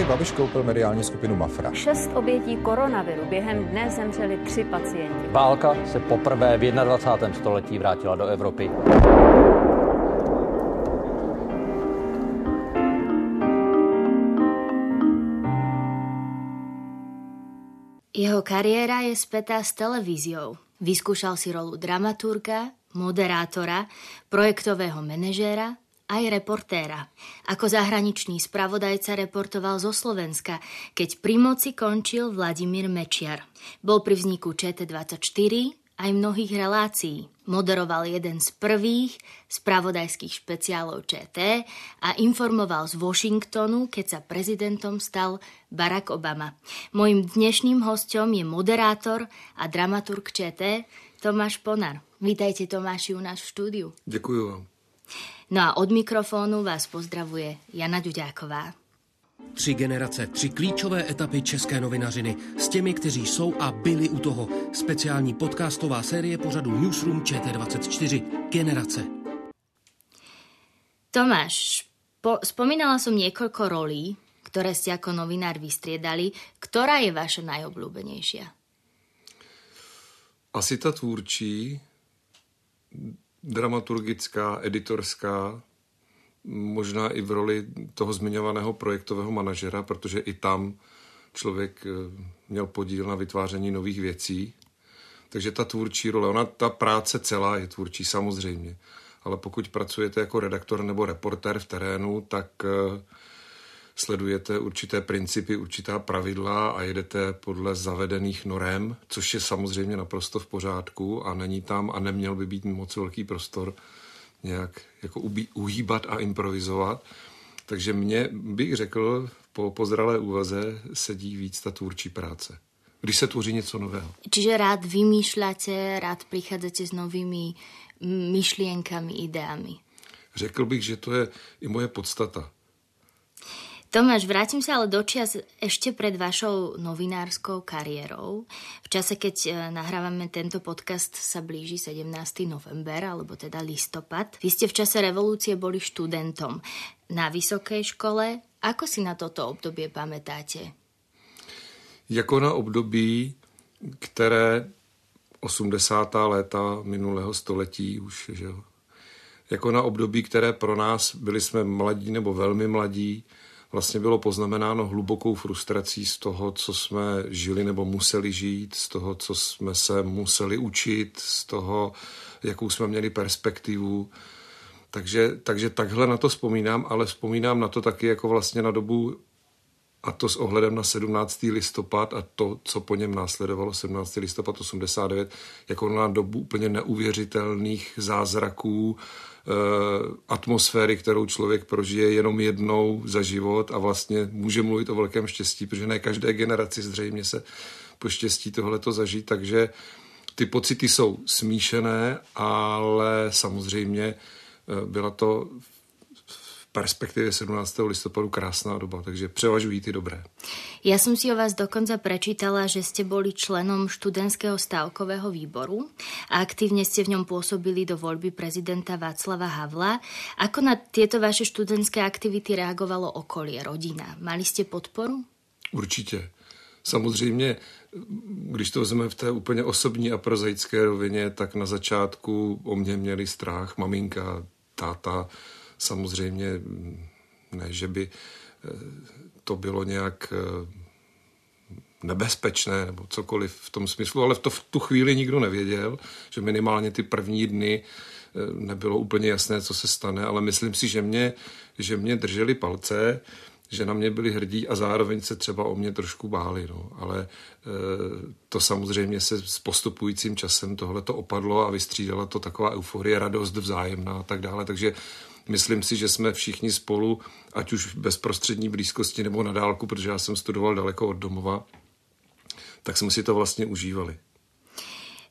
Andrej Babiš koupil mediální skupinu Mafra. Šest obětí koronaviru během dne zemřeli tři pacienti. Válka se poprvé v 21. století vrátila do Evropy. Jeho kariéra je spätá s televíziou. Vyskúšal si rolu dramaturga, moderátora, projektového manažéra aj reportéra. Ako zahraničný spravodajca reportoval zo Slovenska, keď pri moci končil Vladimír Mečiar. Bol pri vzniku ČT24 aj mnohých relácií. Moderoval jeden z prvých spravodajských špeciálov ČT a informoval z Washingtonu, keď sa prezidentom stal Barack Obama. Mojím dnešným hostom je moderátor a dramaturg ČT Tomáš Ponar. Vítajte Tomáši u nás v štúdiu. Děkuji vám. No a od mikrofónu vás pozdravuje Jana Ďuďáková. Tři generace, tři klíčové etapy české novinařiny s těmi, kteří jsou a byli u toho. Speciální podcastová série pořadu Newsroom ČT24 Generace. Tomáš, po, spomínala som niekoľko rolí, ktoré ste ako novinár vystriedali. Ktorá je vaša najobľúbenejšia? Asi ta tvůrčí, dramaturgická, editorská, možná i v roli toho zmiňovaného projektového manažera, protože i tam člověk eh, měl podíl na vytváření nových věcí. Takže ta tvůrčí role, ona, ta práce celá je tvůrčí samozřejmě, ale pokud pracujete jako redaktor nebo reportér v terénu, tak eh, sledujete určité principy, určitá pravidla a jedete podle zavedených norem, což je samozřejmě naprosto v pořádku a není tam a neměl by být moc velký prostor nějak jako uhýbat a improvizovat. Takže mě bych řekl, po pozralé úvaze sedí víc ta tvůrčí práce. Když se tvoří něco nového. Čiže rád vymýšľate, rád prichádzate s novými myšlienkami, ideami. Řekl bych, že to je i moje podstata. Tomáš, vrátim sa ale do čias ešte pred vašou novinárskou kariérou. V čase, keď e, nahrávame tento podcast, sa blíži 17. november, alebo teda listopad. Vy ste v čase revolúcie boli študentom na vysokej škole. Ako si na toto obdobie pamätáte? Jako na období, které 80. léta minulého století už, že jo. Jako na období, které pro nás byli jsme mladí nebo velmi mladí, vlastně bylo poznamenáno hlubokou frustrací z toho, co jsme žili nebo museli žít, z toho, co jsme se museli učit, z toho, jakou jsme měli perspektivu. Takže, takže takhle na to vzpomínám, ale vzpomínám na to taky jako vlastně na dobu a to s ohledem na 17. listopad a to, co po něm následovalo 17. listopad 89, jako na dobu úplně neuvěřitelných zázraků, atmosféry, kterou člověk prožije jenom jednou za život a vlastně může mluvit o velkém štěstí, protože ne každé generaci zřejmě se poštěstí tohleto zažít, takže ty pocity jsou smíšené, ale samozřejmě eh, byla to perspektivě 17. listopadu krásná doba, takže převažují ty dobré. Ja som si o vás dokonca prečítala, že ste boli členom študentského stávkového výboru a aktívne ste v ňom pôsobili do voľby prezidenta Václava Havla. Ako na tieto vaše študentské aktivity reagovalo okolie, rodina? Mali ste podporu? Určitě. Samozřejmě, když to vezmeme v té úplně osobní a prozaické rovině, tak na začátku o mě měli strach maminka, táta, Samozřejmě ne, že by eh, to bylo nějak eh, nebezpečné nebo cokoliv v tom smyslu, ale v, to, v tu chvíli nikdo nevěděl, že minimálně ty první dny eh, nebylo úplně jasné, co se stane, ale myslím si, že mě, že mě drželi palce, že na mě byli hrdí a zároveň se třeba o mě trošku báli. No. Ale e, to samozřejmě se s postupujícím časem tohle to opadlo a vystřídala to taková euforie, radost vzájemná a tak dále. Takže Myslím si, že jsme všichni spolu, ať už v bezprostřední blízkosti nebo na dálku, protože já jsem studoval daleko od domova, tak jsme si to vlastně užívali.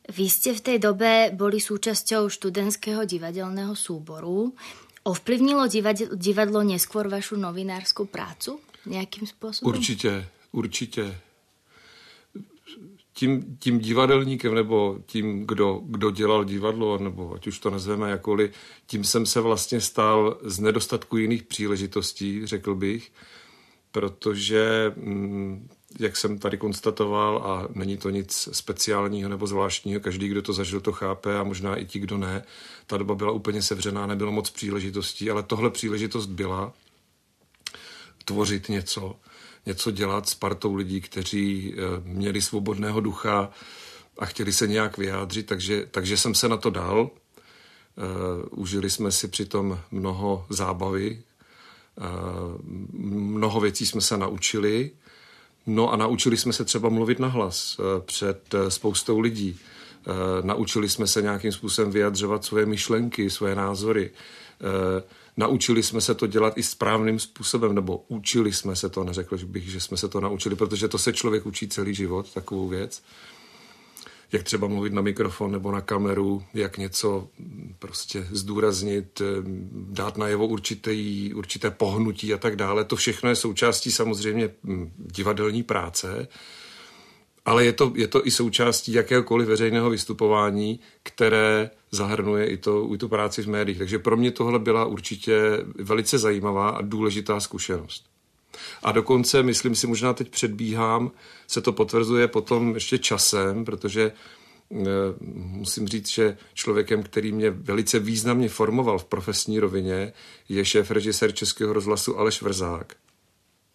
Vy ste v tej dobe boli súčasťou študentského divadelného súboru. Ovplyvnilo divadlo neskôr vašu novinárskú prácu nejakým spôsobom? Určitě, určitě. Tím, tím divadelníkem nebo tím, kdo, kdo dělal divadlo, nebo ať už to nazveme jakoli, tím jsem se vlastně stal z nedostatku jiných příležitostí, řekl bych, protože mm, jak jsem tady konstatoval, a není to nic speciálního nebo zvláštního, každý, kdo to zažil, to chápe a možná i ti, kdo ne. Ta doba byla úplně sevřená, nebylo moc příležitostí, ale tohle příležitost byla tvořit něco, něco dělat s partou lidí, kteří eh, měli svobodného ducha a chtěli se nějak vyjádřit, takže, takže jsem se na to dal. Uh, užili jsme si přitom mnoho zábavy, uh, mnoho věcí jsme se naučili No a naučili jsme se třeba mluvit nahlas eh, před eh, spoustou lidí. Eh, naučili jsme se nějakým způsobem vyjadřovat svoje myšlenky, svoje názory. Naučili jsme se to dělat i správným způsobem, nebo učili jsme se to, neřekl bych, že jsme se to naučili, protože to se člověk učí celý život, takovou věc jak třeba mluvit na mikrofon nebo na kameru, jak něco prostě zdůraznit, eh, dát najevo určité, určité pohnutí a tak dále. To všechno je součástí samozřejmě hm, divadelní práce, ale je to, je to i součástí jakéhokoliv veřejného vystupování, které zahrnuje i, to, i tu práci v médiích. Takže pro mě tohle byla určitě velice zajímavá a důležitá zkušenost. A dokonce, myslím si, možná teď předbíhám, se to potvrzuje potom ještě časem, protože eh, musím říct, že člověkem, který mě velice významně formoval v profesní rovině, je šéf režisér Českého rozhlasu Aleš Vrzák,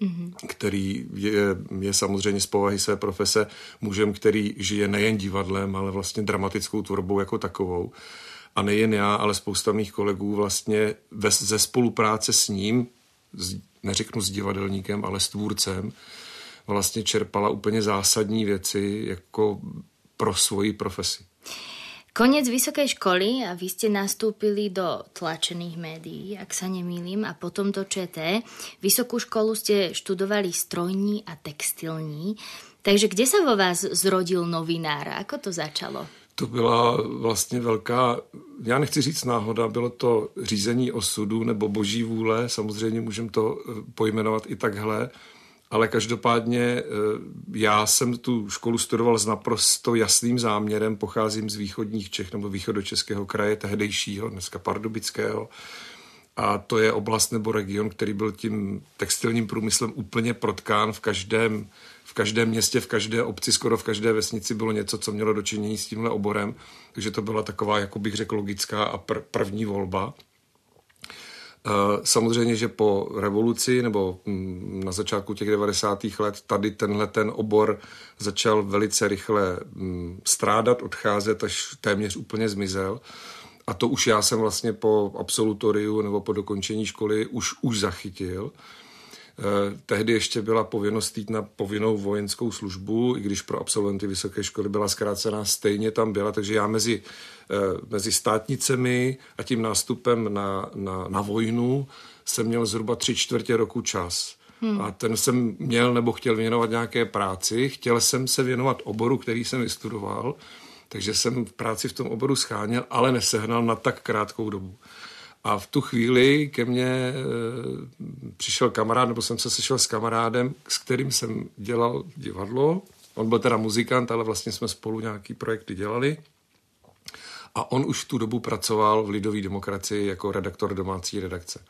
mm-hmm. který je, je samozřejmě z povahy své profese mužem, který žije nejen divadlem, ale vlastně dramatickou tvorbou jako takovou. A nejen já, ale spousta mých kolegů vlastně ve, ze spolupráce s ním, neřeknu s divadelníkem, ale s tvůrcem, vlastně čerpala úplně zásadní věci jako pro svoji profesi. Konec vysokej školy a vy ste nastúpili do tlačených médií, ak sa nemýlim, a potom do ČT. Vysokú školu ste študovali strojní a textilní. Takže kde sa vo vás zrodil novinár? Ako to začalo? To byla vlastně velká, já nechci říct náhoda, bylo to řízení osudu nebo boží vůle, samozřejmě můžeme to eh, pojmenovat i takhle, ale každopádně eh, já jsem tu školu studoval s naprosto jasným záměrem, pocházím z východních Čech nebo východočeského kraje, tehdejšího, dneska pardubického, a to je oblast nebo region, který byl tím textilním průmyslem úplně protkán. V každém v každém městě, v každé obci, skoro v každé vesnici bylo něco, co mělo dočinění s tímhle oborem, takže to byla taková, jako bych řekl, logická a pr- první volba. Eh, samozřejmě, že po revoluci nebo mm, na začátku těch 90. let tady tenhle ten obor začal velice rychle mm, strádat, odcházet, až téměř úplně zmizel. A to už já jsem vlastně po absolutoriu nebo po dokončení školy už, už zachytil. Eh, tehdy ještě byla povinnost jít na povinnou vojenskou službu, i když pro absolventy vysoké školy byla zkrácená, stejně tam byla, takže já mezi, eh, mezi státnicemi a tím nástupem na, na, na vojnu jsem měl zhruba tři čtvrtě roku čas. Hmm. A ten jsem měl nebo chtěl věnovat nějaké práci, chtěl jsem se věnovat oboru, který jsem vystudoval, takže jsem v práci v tom oboru scháněl, ale nesehnal na tak krátkou dobu. A v tu chvíli ke mně e, přišel kamarád, nebo jsem se sešel s kamarádem, s kterým jsem dělal divadlo. On byl teda muzikant, ale vlastně jsme spolu nějaký projekty dělali. A on už v tu dobu pracoval v Lidové demokracii jako redaktor domácí redakce.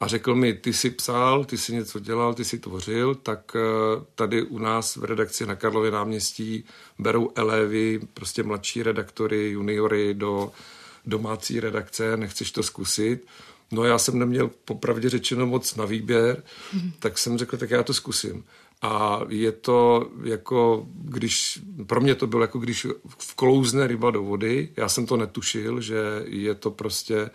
A řekl mi, ty jsi psal, ty jsi něco dělal, ty jsi tvořil, tak e, tady u nás v redakci na Karlově náměstí berou elevy, prostě mladší redaktory, juniory do domácí redakce, nechceš to zkusit? No já jsem neměl popravdě řečeno moc na výběr, mm. tak jsem řekl, tak já to zkusím. A je to jako, když, pro mě to bylo jako když vklouzne ryba do vody, já jsem to netušil, že je to prostě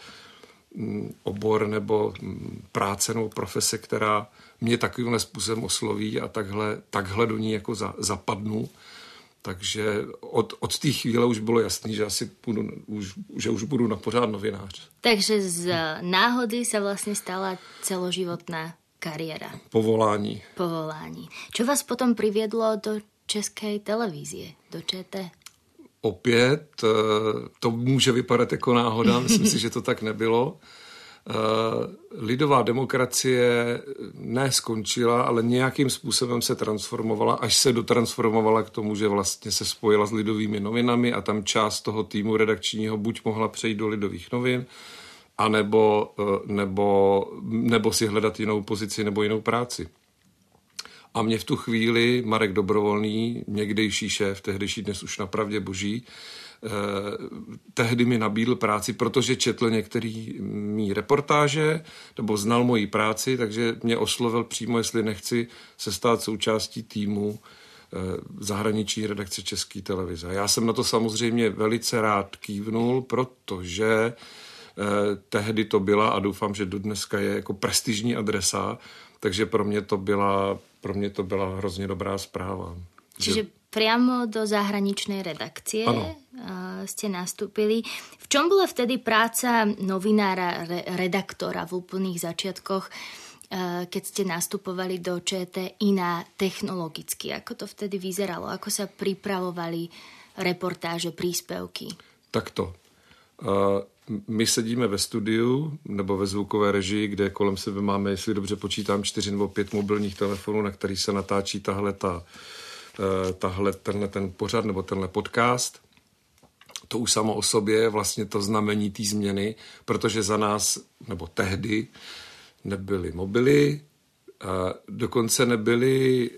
mm, obor nebo mm, práce nebo profese, která mě takovýmhle způsobem osloví a takhle, takhle do ní jako za, zapadnu. Takže od, od té chvíle už bylo jasný, že asi budu, už, že už budu na pořád novinář. Takže z náhody se vlastně stala celoživotná kariéra. Povolání. Povolání. Čo vás potom priviedlo do české televize, do ČT? Opět, eh, to může vypadat jako náhoda, myslím si, že to tak nebylo. Eh, lidová demokracie ne skončila, ale nějakým způsobem se transformovala, až se dotransformovala k tomu, že vlastně se spojila s lidovými novinami a tam část toho týmu redakčního buď mohla přejít do lidových novin, anebo, eh, nebo, nebo si hledat jinou pozici nebo jinou práci. A mě v tu chvíli Marek Dobrovolný, někdejší šéf, tehdejší dnes už na pravdě boží, eh, tehdy mi nabídl práci, protože četl některý mý reportáže nebo znal moji práci, takže mě oslovil přímo, jestli nechci se stát součástí týmu eh, zahraniční redakce České televize. Já jsem na to samozřejmě velice rád kývnul, protože Eh, tehdy to byla a doufám, že do dneska je jako prestižní adresa, takže pro mě to byla, pro mě to byla hrozně dobrá zpráva. Čiže že... priamo do zahraničnej redakcie ano. Ste nastúpili. V čom bola vtedy práca novinára, re, redaktora v úplných začiatkoch, eh, keď ste nastupovali do ČT iná technologicky? Ako to vtedy vyzeralo? Ako sa pripravovali reportáže, príspevky? Takto. Uh, my sedíme ve studiu nebo ve zvukové režii, kde kolem sebe máme, jestli dobře počítám, čtyři nebo pět mobilních telefonů, na který se natáčí tahle, ta, eh, tahle tenhle ten pořad nebo tenhle podcast. To už samo o sobě je vlastně to znamení té změny, protože za nás, nebo tehdy, nebyly mobily, dokonce nebyly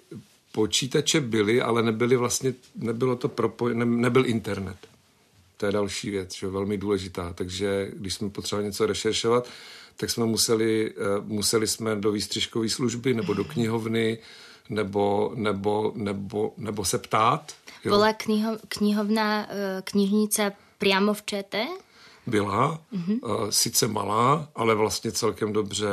počítače byly, ale nebyly vlastně, nebylo to propoj, ne, nebyl internet to je další věc, že velmi důležitá. Takže když jsme potřebovali něco rešeršovat, tak jsme museli, eh, museli jsme do výstřižkové služby nebo do knihovny nebo, nebo, nebo, nebo se ptát. Jo. Byla kniho, knihovna, eh, knižnice přímo v ČT? Byla, mm-hmm. sice malá, ale vlastně celkem dobře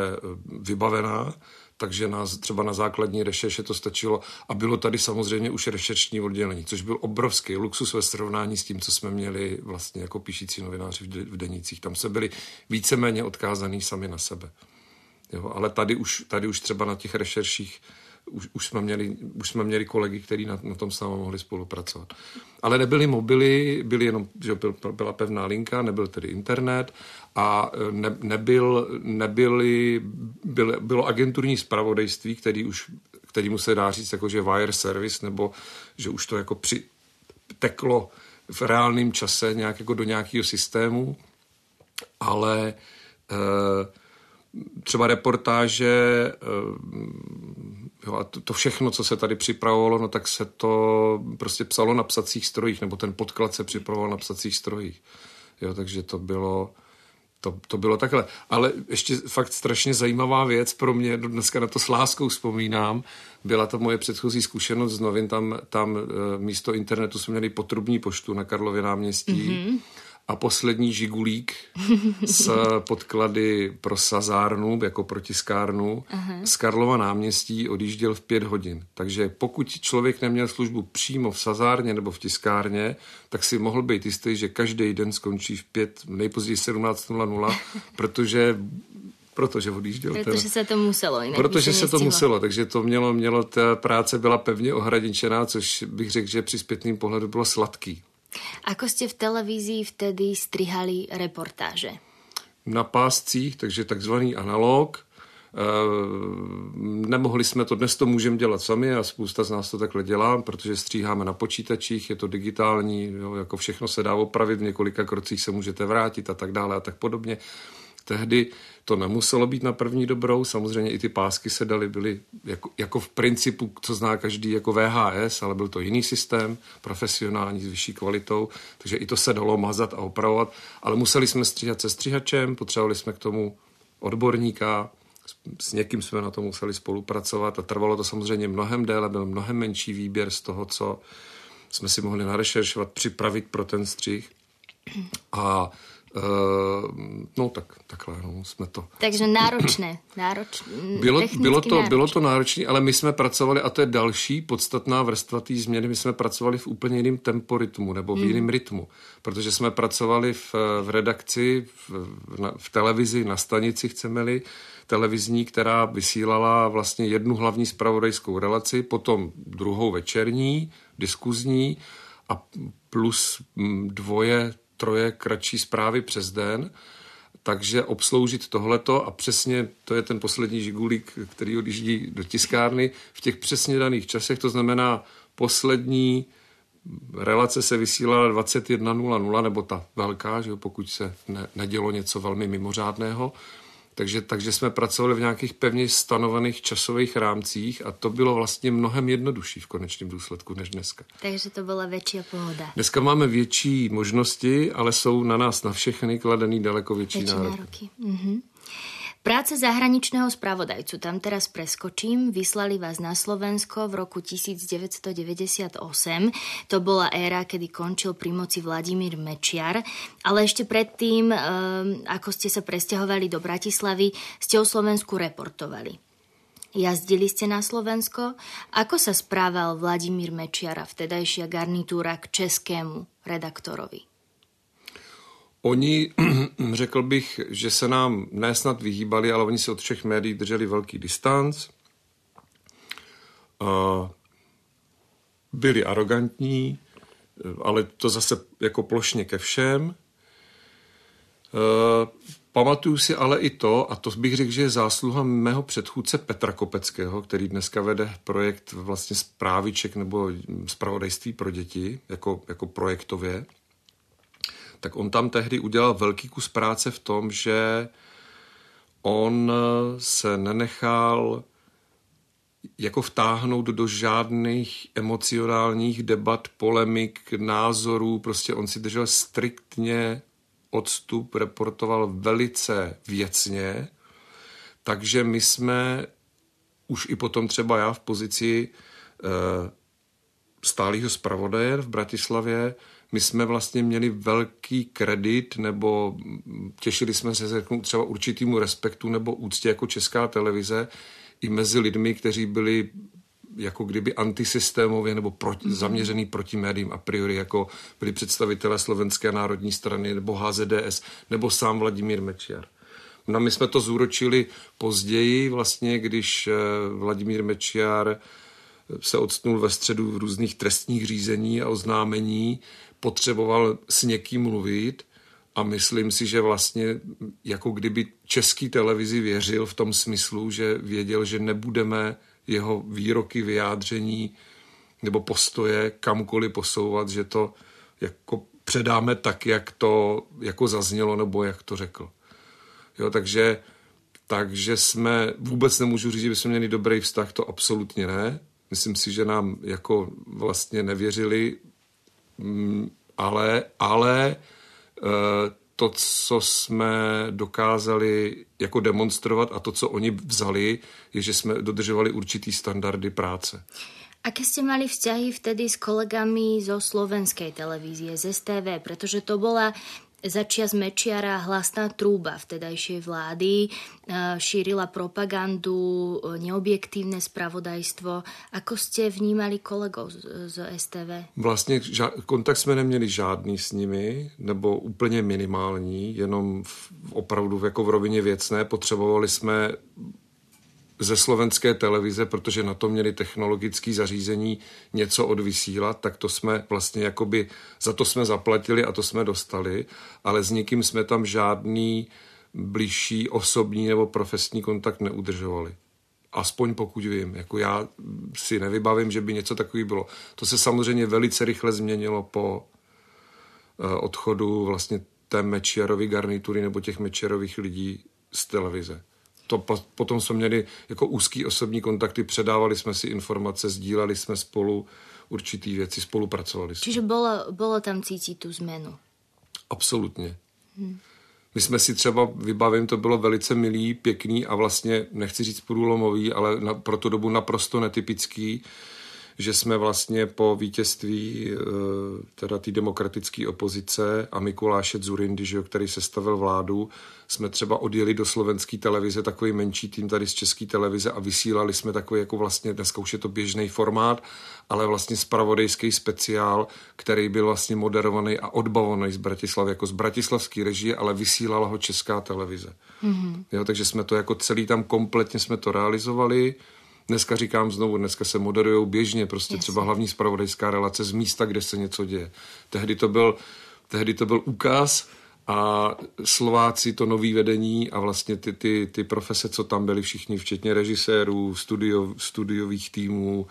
vybavená takže nás třeba na základní rešerše to stačilo. A bylo tady samozřejmě už rešeršní oddělení, což byl obrovský luxus ve srovnání s tím, co jsme měli vlastně jako píšící novináři v denících. Tam se byli víceméně odkázaný sami na sebe. Jo, ale tady už, tady už třeba na těch rešerších už, už, jsme, měli, už jsme měli kolegy, kteří na, na tom s námi mohli spolupracovat. Ale nebyly mobily, byly jenom, že byl, byla pevná linka, nebyl tedy internet a ne, nebyl, nebyly, byl, bylo agenturní zpravodajství, který už který mu se dá říct jako, že wire service, nebo že už to jako při, teklo v reálném čase nějak jako do nějakého systému, ale e, třeba reportáže, eh, jo, a to, to všechno, co se tady připravovalo, no tak se to prostě psalo na psacích strojích, nebo ten podklad se připravoval na psacích strojích. Jo, takže to bylo, to, to bylo takhle. Ale ještě fakt strašně zajímavá věc pro mě, dneska na to s láskou vzpomínám, byla to moje předchozí zkušenost z novin, tam, tam eh, místo internetu jsme měli potrubní poštu na Karlově náměstí mm-hmm a poslední žigulík s podklady pro sazárnu, jako pro tiskárnu, uh-huh. z Karlova náměstí odjížděl v pět hodin. Takže pokud člověk neměl službu přímo v sazárně nebo v tiskárně, tak si mohl být jistý, že každý den skončí v pět, nejpozději 17.00, protože protože odjížděl. Protože ten, se to muselo. Jinak protože se to muselo, takže to mělo, mělo, ta práce byla pevně ohraničená, což bych řekl, že při zpětným pohledu bylo sladký. Ako ste v televízii vtedy strihali reportáže? Na páscích, takže takzvaný analog. E, nemohli jsme to, dnes to můžeme dělat sami a spousta z nás to takhle dělá, protože stříháme na počítačích, je to digitální, jo, jako všechno se dá opravit, v několika krocích se můžete vrátit a tak dále a tak podobně. Tehdy to nemuselo být na první dobrou, samozřejmě i ty pásky se daly, byly jako, jako v principu, co zná každý jako VHS, ale byl to jiný systém, profesionální, s vyšší kvalitou, takže i to se dalo mazat a opravovat, ale museli jsme stříhat se stříhačem, potřebovali jsme k tomu odborníka, s někým jsme na to museli spolupracovat a trvalo to samozřejmě mnohem déle, byl mnohem menší výběr z toho, co jsme si mohli narešeršovat, připravit pro ten střih. A no tak, takhle, no, jsme to. Takže náročné. nároč, bylo, bylo, to, náročné. bylo to náročné, ale my jsme pracovali, a to je další podstatná vrstva té změny, my jsme pracovali v úplně jiném temporytmu nebo v hmm. jiném rytmu, protože jsme pracovali v, v redakci, v, na, v televizi, na stanici, chceme-li, televizní, která vysílala vlastně jednu hlavní spravodajskou relaci, potom druhou večerní, diskuzní a plus dvoje troje kratší zprávy přes den, takže obsloužit tohleto a přesně to je ten poslední žigulík, který odjíždí do tiskárny v těch přesně daných časech, to znamená poslední relace se vysílala 21.00 nebo ta velká, že pokud se ne, nedělo něco velmi mimořádného, takže, takže jsme pracovali v nějakých pevně stanovených časových rámcích a to bylo vlastně mnohem jednodušší v konečném důsledku než dneska. Takže to byla větší pohoda. Dneska máme větší možnosti, ale jsou na nás na všechny kladený daleko větší, větší nároky. nároky. Mhm. Práce zahraničného spravodajcu, tam teraz preskočím, vyslali vás na Slovensko v roku 1998. To bola éra, kedy končil pri moci Vladimír Mečiar, ale ešte predtým, ehm, ako ste sa presťahovali do Bratislavy, ste o Slovensku reportovali. Jazdili ste na Slovensko? Ako sa správal Vladimír Mečiara, vtedajšia garnitúra k českému redaktorovi? Oni, řekl bych, že se nám nesnad vyhýbali, ale oni se od všech médií drželi velký distanc. Byli arrogantní, ale to zase jako plošně ke všem. Pamatuju si ale i to, a to bych řekl, že je zásluha mého předchůdce Petra Kopeckého, který dneska vede projekt vlastně zpráviček nebo zpravodajství pro děti, jako, jako projektově tak on tam tehdy udělal velký kus práce v tom, že on se nenechal jako vtáhnout do žádných emocionálních debat, polemik, názorů, prostě on si držel striktně odstup, reportoval velice věcně, takže my jsme už i potom třeba já v pozici e, stálého zpravodaje v Bratislavě my jsme vlastně měli velký kredit nebo těšili jsme se řeknu, třeba určitýmu respektu nebo úctě jako česká televize i mezi lidmi, kteří byli jako kdyby antisystémově nebo proti, mm-hmm. zaměřený proti médiím a priori, jako byli představitelé Slovenské národní strany nebo HZDS nebo sám Vladimír Mečiar. No my jsme to zúročili později, vlastně, když eh, Vladimír Mečiar se odstnul ve středu v různých trestních řízení a oznámení, potřeboval s někým mluvit a myslím si, že vlastně jako kdyby český televizi věřil v tom smyslu, že věděl, že nebudeme jeho výroky, vyjádření nebo postoje kamkoliv posouvat, že to jako předáme tak, jak to jako zaznělo nebo jak to řekl. Jo, takže, takže jsme, vůbec nemůžu říct, že bychom měli dobrý vztah, to absolutně ne. Myslím si, že nám jako vlastně nevěřili, ale, ale eh, to, co jsme dokázali jako demonstrovat a to, co oni vzali, je, že jsme dodržovali určitý standardy práce. Aké ste mali vzťahy vtedy s kolegami zo slovenskej televízie, z STV? Pretože to bola Začias Mečiara hlasná trúba vtedajšej vlády, e, šírila propagandu, e, neobjektívne spravodajstvo. Ako ste vnímali kolegov z, z STV? Vlastně kontakt jsme neměli žádný s nimi, nebo úplně minimální, jenom v, opravdu jako v rovině věcné. Potřebovali jsme ze slovenské televize, protože na to měli technologické zařízení něco odvysílat, tak to jsme vlastně jakoby, za to jsme zaplatili a to jsme dostali, ale s nikým jsme tam žádný blížší osobní nebo profesní kontakt neudržovali. Aspoň pokud vím. Jako já si nevybavím, že by něco takového bylo. To se samozřejmě velice rychle změnilo po eh, odchodu vlastně té Mečiarovy garnitury nebo těch Mečiarových lidí z televize to potom jsme měli jako úzký osobní kontakty, předávali jsme si informace, sdíleli jsme spolu určitý věci, spolupracovali jsme. Čiže bylo, bylo tam cítit tu změnu? Absolutně. Hmm. My jsme si třeba, vybavím, to bylo velice milý, pěkný a vlastně, nechci říct průlomový, ale na, pro tu dobu naprosto netypický, že jsme vlastně po vítězství teda té demokratické opozice a Mikuláše Zurindy, že, který sestavil vládu, jsme třeba odjeli do slovenské televize, takový menší tým tady z české televize a vysílali jsme takový jako vlastně, dneska už je to běžný formát, ale vlastně spravodajský speciál, který byl vlastně moderovaný a odbavovaný z Bratislavy, jako z bratislavské režie, ale vysílala ho česká televize. Mm-hmm. Jo, takže jsme to jako celý tam kompletně jsme to realizovali. Dneska říkám znovu, dneska se moderují běžně, prostě Jasně. třeba hlavní spravodajská relace z místa, kde se něco děje. Tehdy to byl, tehdy to byl ukaz, a Slováci to nový vedení a vlastně ty, ty, ty profese, co tam byli všichni, včetně režisérů, studio, studiových týmů,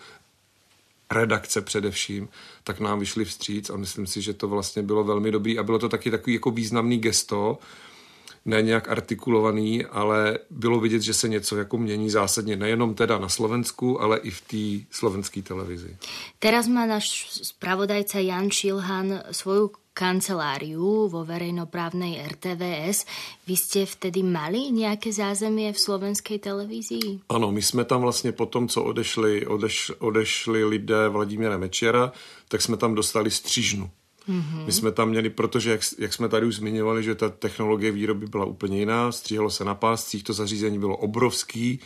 redakce především, tak nám vyšli vstříc a myslím si, že to vlastně bylo velmi dobrý a bylo to taky takový jako významný gesto, ne nějak artikulovaný, ale bylo vidět, že se něco jako mění zásadně nejenom teda na Slovensku, ale i v té slovenské televizi. Teraz má náš spravodajca Jan Šilhan svoju kanceláriu vo verejnoprávnej RTVS. Vy ste vtedy mali nějaké zázemie v slovenské televízii? Ano, my jsme tam vlastně po tom, co odešli, odeš, odešli lidé Vladimíra Mečera, tak jsme tam dostali střížnu. Mm-hmm. My jsme tam měli, protože jak, jak jsme tady už zmiňovali, že ta technologie výroby byla úplně jiná, stříhalo se na páscích, to zařízení bylo obrovský,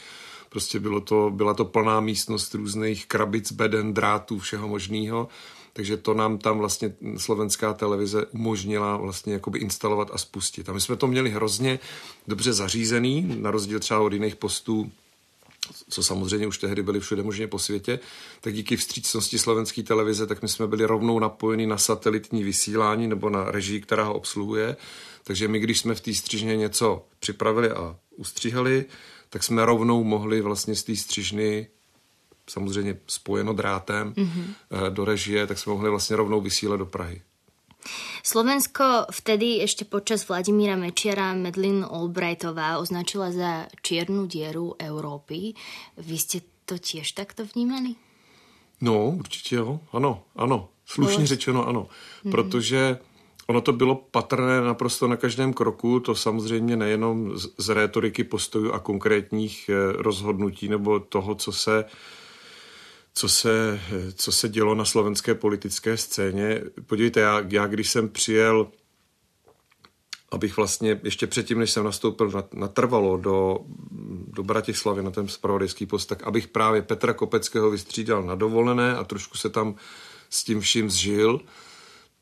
prostě bylo to, byla to plná místnost různých krabic, beden, drátů, všeho možného. Takže to nám tam vlastně slovenská televize umožnila vlastně jakoby instalovat a spustit. A my jsme to měli hrozně dobře zařízený, na rozdíl třeba od jiných postů, co samozřejmě už tehdy byly všude možně po světě, tak díky vstřícnosti slovenské televize, tak my jsme byli rovnou napojeni na satelitní vysílání nebo na režii, která ho obsluhuje. Takže my, když jsme v té střižně něco připravili a ustříhali, tak jsme rovnou mohli vlastně z té střižny samozřejmě spojeno drátem mm-hmm. do režie, tak jsme mohli vlastně rovnou vysílat do Prahy. Slovensko vtedy ešte počas Vladimíra Mečiara Medlin Albrightová označila za čiernu dieru Európy. Vy ste to tiež takto vnímali? No, určitě jo. Ano, ano. Slušně řečeno ano. Mm-hmm. Protože ono to bylo patrné naprosto na každém kroku, to samozřejmě nejenom z, z rétoriky postojů a konkrétních eh, rozhodnutí nebo toho, co se co se, co se dělo na slovenské politické scéně. Podívejte, já, já když jsem přijel, abych vlastně ještě předtím, než jsem nastoupil natrvalo do, do Bratislavy na ten spravodajský post, tak abych právě Petra Kopeckého vystřídal na dovolené a trošku se tam s tím vším zžil,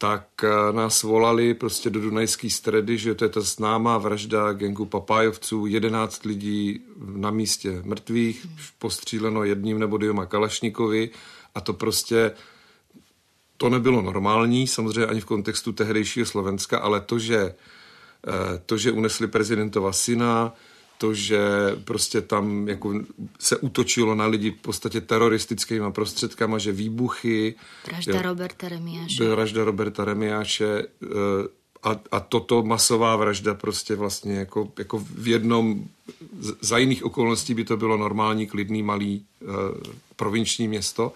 tak eh, nás volali prostě do Dunajské stredy, že to je ta známá vražda gengu Papájovců, 11 lidí na místě mrtvých, postříleno jedním nebo dvěma Kalašnikovi a to prostě to nebylo normální, samozřejmě ani v kontextu tehdejšího Slovenska, ale to, že, eh, to, že unesli prezidentova syna, to, že prostě tam jako se útočilo na lidi v podstatě teroristickými prostředkama, že výbuchy. Vražda Roberta Remiáše. Vražda Roberta Remiáše eh, a, a toto masová vražda prostě vlastně jako, jako v jednom, za jiných okolností by to bylo normální, klidný, malý uh, provinční město.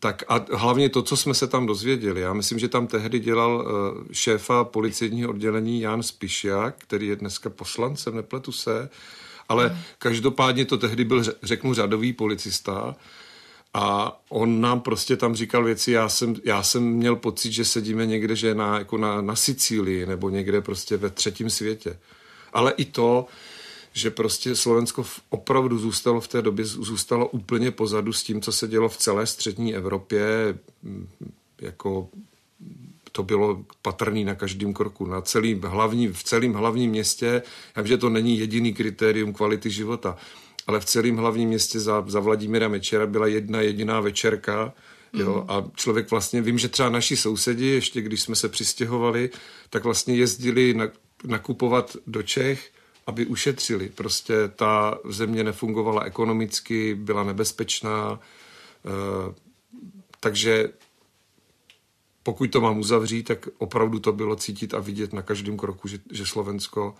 Tak a hlavně to, co jsme se tam dozvěděli. Já myslím, že tam tehdy dělal uh, šéfa policejního oddělení Jan Spišiak, který je dneska poslancem, nepletu se, ale hmm. každopádně to tehdy byl, řeknu, řadový policista a on nám prostě tam říkal věci, já jsem, já jsem měl pocit, že sedíme někde, že na, jako na, na Sicílii nebo někde prostě ve třetím světě. Ale i to, že prostě Slovensko opravdu zůstalo v té době, zůstalo úplně pozadu s tím, co se dělo v celé střední Evropě, jako to bylo patrný na každém kroku, na celým hlavní, v celém hlavním městě. Já vím, že to není jediný kritérium kvality života, ale v celém hlavním městě za, za Vladimíra Mečera byla jedna jediná večerka, Jo, mm. a člověk vlastně, vím, že třeba naši sousedi, ještě když jsme se přistěhovali, tak vlastně jezdili na, nakupovat do Čech aby ušetřili. Prostě ta země nefungovala ekonomicky, byla nebezpečná, eh, takže pokud to mám uzavřít, tak opravdu to bylo cítit a vidět na každém kroku, že, že Slovensko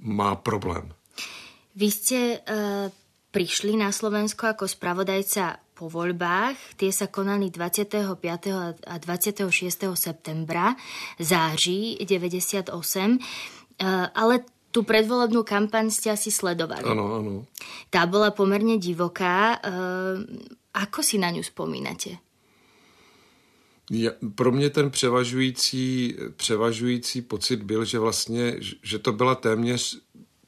má problém. Vy jste uh, prišli na Slovensko jako spravodajca po voľbách. Tie sa konali 25. a 26. septembra, září 98. Eh, ale Tu predvolebnú kampaň ste asi sledovali. Ano, ano. Tá bola pomerne divoká. Uh, ako si na ňu spomínate? Ja, pro mě ten převažující, převažující pocit byl, že vlastně, že to byla téměř,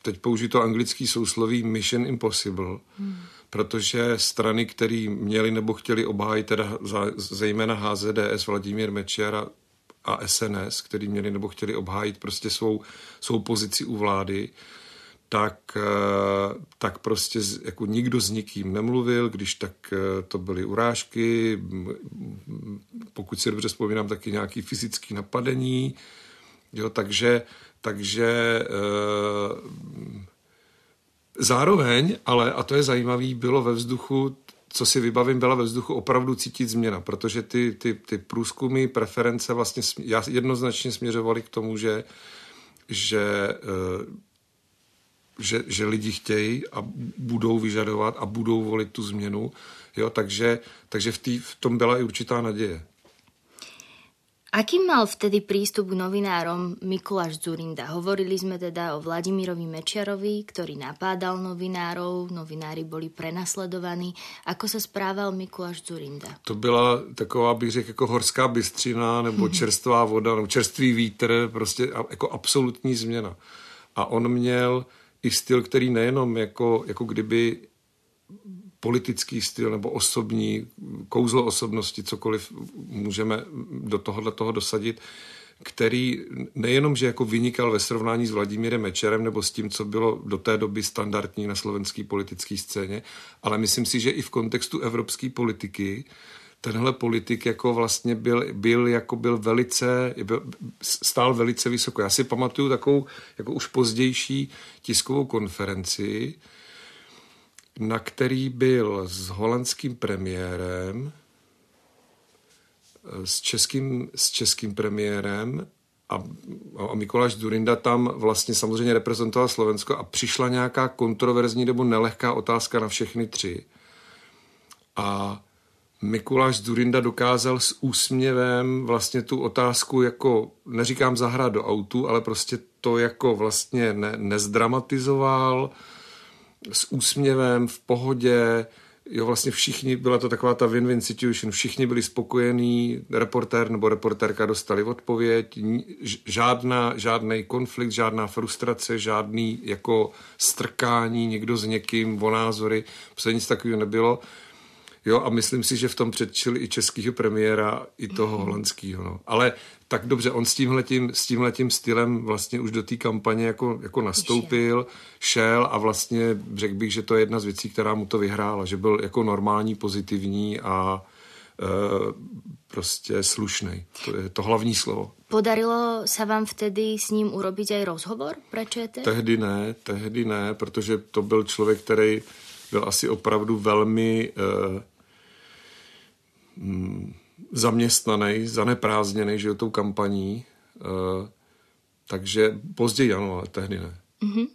teď použiju to anglický sousloví Mission Impossible, hmm. protože strany, které měly nebo chtěli obhájit, teda zejména HZDS, Vladimír Mečiar a, a SNS, který měli nebo chtěli obhájit prostě svou, svou pozici u vlády, tak, eh, tak prostě jako nikdo s nikým nemluvil, když tak eh, to byly urážky, pokud si dobře vzpomínám, taky nějaký fyzický napadení, jo, takže, takže eh, zároveň, ale, a to je zajímavé, bylo ve vzduchu co si vybavím, byla ve vzduchu opravdu cítit změna, protože ty, ty, ty průzkumy, preference vlastně jednoznačně směřovaly k tomu, že, že že, že lidi chtějí a budou vyžadovat a budou volit tu změnu. Jo, takže, takže v, tý, v tom byla i určitá naděje. Aký mal vtedy prístup k novinárom Mikuláš Zurinda? Hovorili sme teda o Vladimirovi Mečiarovi, ktorý napádal novinárov, novinári boli prenasledovaní. Ako sa správal Mikuláš Zurinda? To byla taková, bych řekl, jako horská bystřina, nebo čerstvá voda, nebo čerstvý vítr, prostě jako absolutní změna. A on měl i styl, který nejenom jako, jako kdyby politický styl nebo osobní, kouzlo osobnosti, cokoliv můžeme do tohohle toho dosadit, který nejenom, že jako vynikal ve srovnání s Vladimírem Mečerem nebo s tím, co bylo do té doby standardní na slovenské politické scéně, ale myslím si, že i v kontextu evropské politiky tenhle politik jako vlastně byl, byl jako byl velice, byl, stál velice vysoko. Já si pamatuju takovou jako už pozdější tiskovou konferenci, na který byl s holandským premiérem, s českým, s českým premiérem a, a Mikuláš Durinda tam vlastně samozřejmě reprezentoval Slovensko a přišla nějaká kontroverzní nebo nelehká otázka na všechny tři. A Mikuláš Durinda dokázal s úsměvem vlastně tu otázku jako, neříkám zahrát do autu, ale prostě to jako vlastně ne, nezdramatizoval, s úsměvem, v pohodě, jo, vlastně všichni, byla to taková ta win-win situation, všichni byli spokojení, reportér nebo reportérka dostali odpověď, žádná, žádný konflikt, žádná frustrace, žádný jako strkání někdo s někým o názory, prostě nic takového nebylo. Jo, a myslím si, že v tom předčil i českého premiéra, i toho mm. holandského. No. Ale tak dobře, on s tímhletím, s tímhletím stylem vlastně už do té kampaně jako, jako nastoupil, šel a vlastně řekl bych, že to je jedna z věcí, která mu to vyhrála, že byl jako normální, pozitivní a e, prostě slušný. To je to hlavní slovo. Podarilo se vám vtedy s ním urobit aj rozhovor? Prečujete? Tehdy ne, tehdy ne, protože to byl člověk, který byl asi opravdu velmi e, zaměstnaný, zaneprázdněný, že tou kampaní. Uh, takže později ano, ale tehdy ne. Mm-hmm.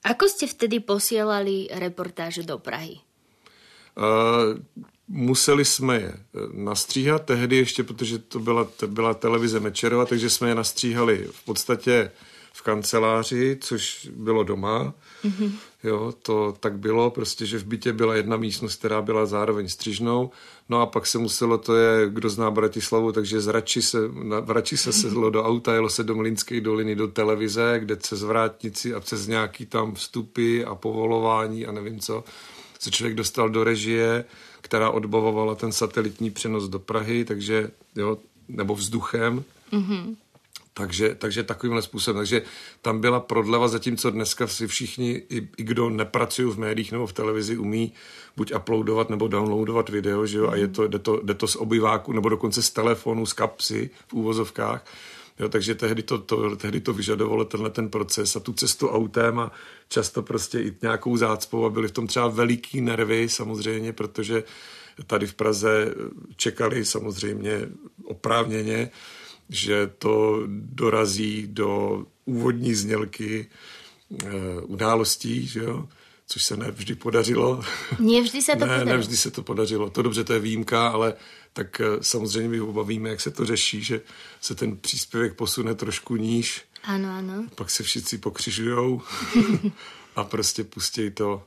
Ako ste vtedy posielali reportáže do Prahy? Uh, museli jsme je nastříhat tehdy ještě, protože to byla, to byla televize Mečerova, takže jsme je nastříhali v podstatě v kanceláři, což bylo doma. Mm-hmm. Jo, to tak bylo, prostě, že v bytě byla jedna místnost, která byla zároveň střižnou, no a pak se muselo, to je, kdo zná Bratislavu, takže z Rači se, na, se sedlo do auta, jelo se do Mlínské doliny do televize, kde přes vrátnici a přes nějaký tam vstupy a povolování a nevím co, se člověk dostal do režie, která odbavovala ten satelitní přenos do Prahy, takže jo, nebo vzduchem. Mm-hmm. Takže, takže takovýmhle způsobem. Takže tam byla prodleva, zatímco dneska si všichni, i, i kdo nepracují v médiích nebo v televizi, umí buď uploadovat nebo downloadovat video, že jo, a je to, jde, to, jde to z obyváku nebo dokonce z telefonu, z kapsy v úvozovkách. Jo, takže tehdy to, to, tehdy to vyžadovalo tenhle ten proces a tu cestu autem a často prostě i nějakou zácpou a byly v tom třeba veliký nervy samozřejmě, protože tady v Praze čekali samozřejmě oprávněně, že to dorazí do úvodní znělky e, událostí, že jo? což se nevždy podařilo. Nevždy se to ne, podařilo. Nevždy se to podařilo. To dobře, to je výjimka, ale tak eh, samozřejmě my obavíme, jak se to řeší, že se ten příspěvek posune trošku níž, Ano, ano. Pak se všichni pokřižujou a prostě pustí to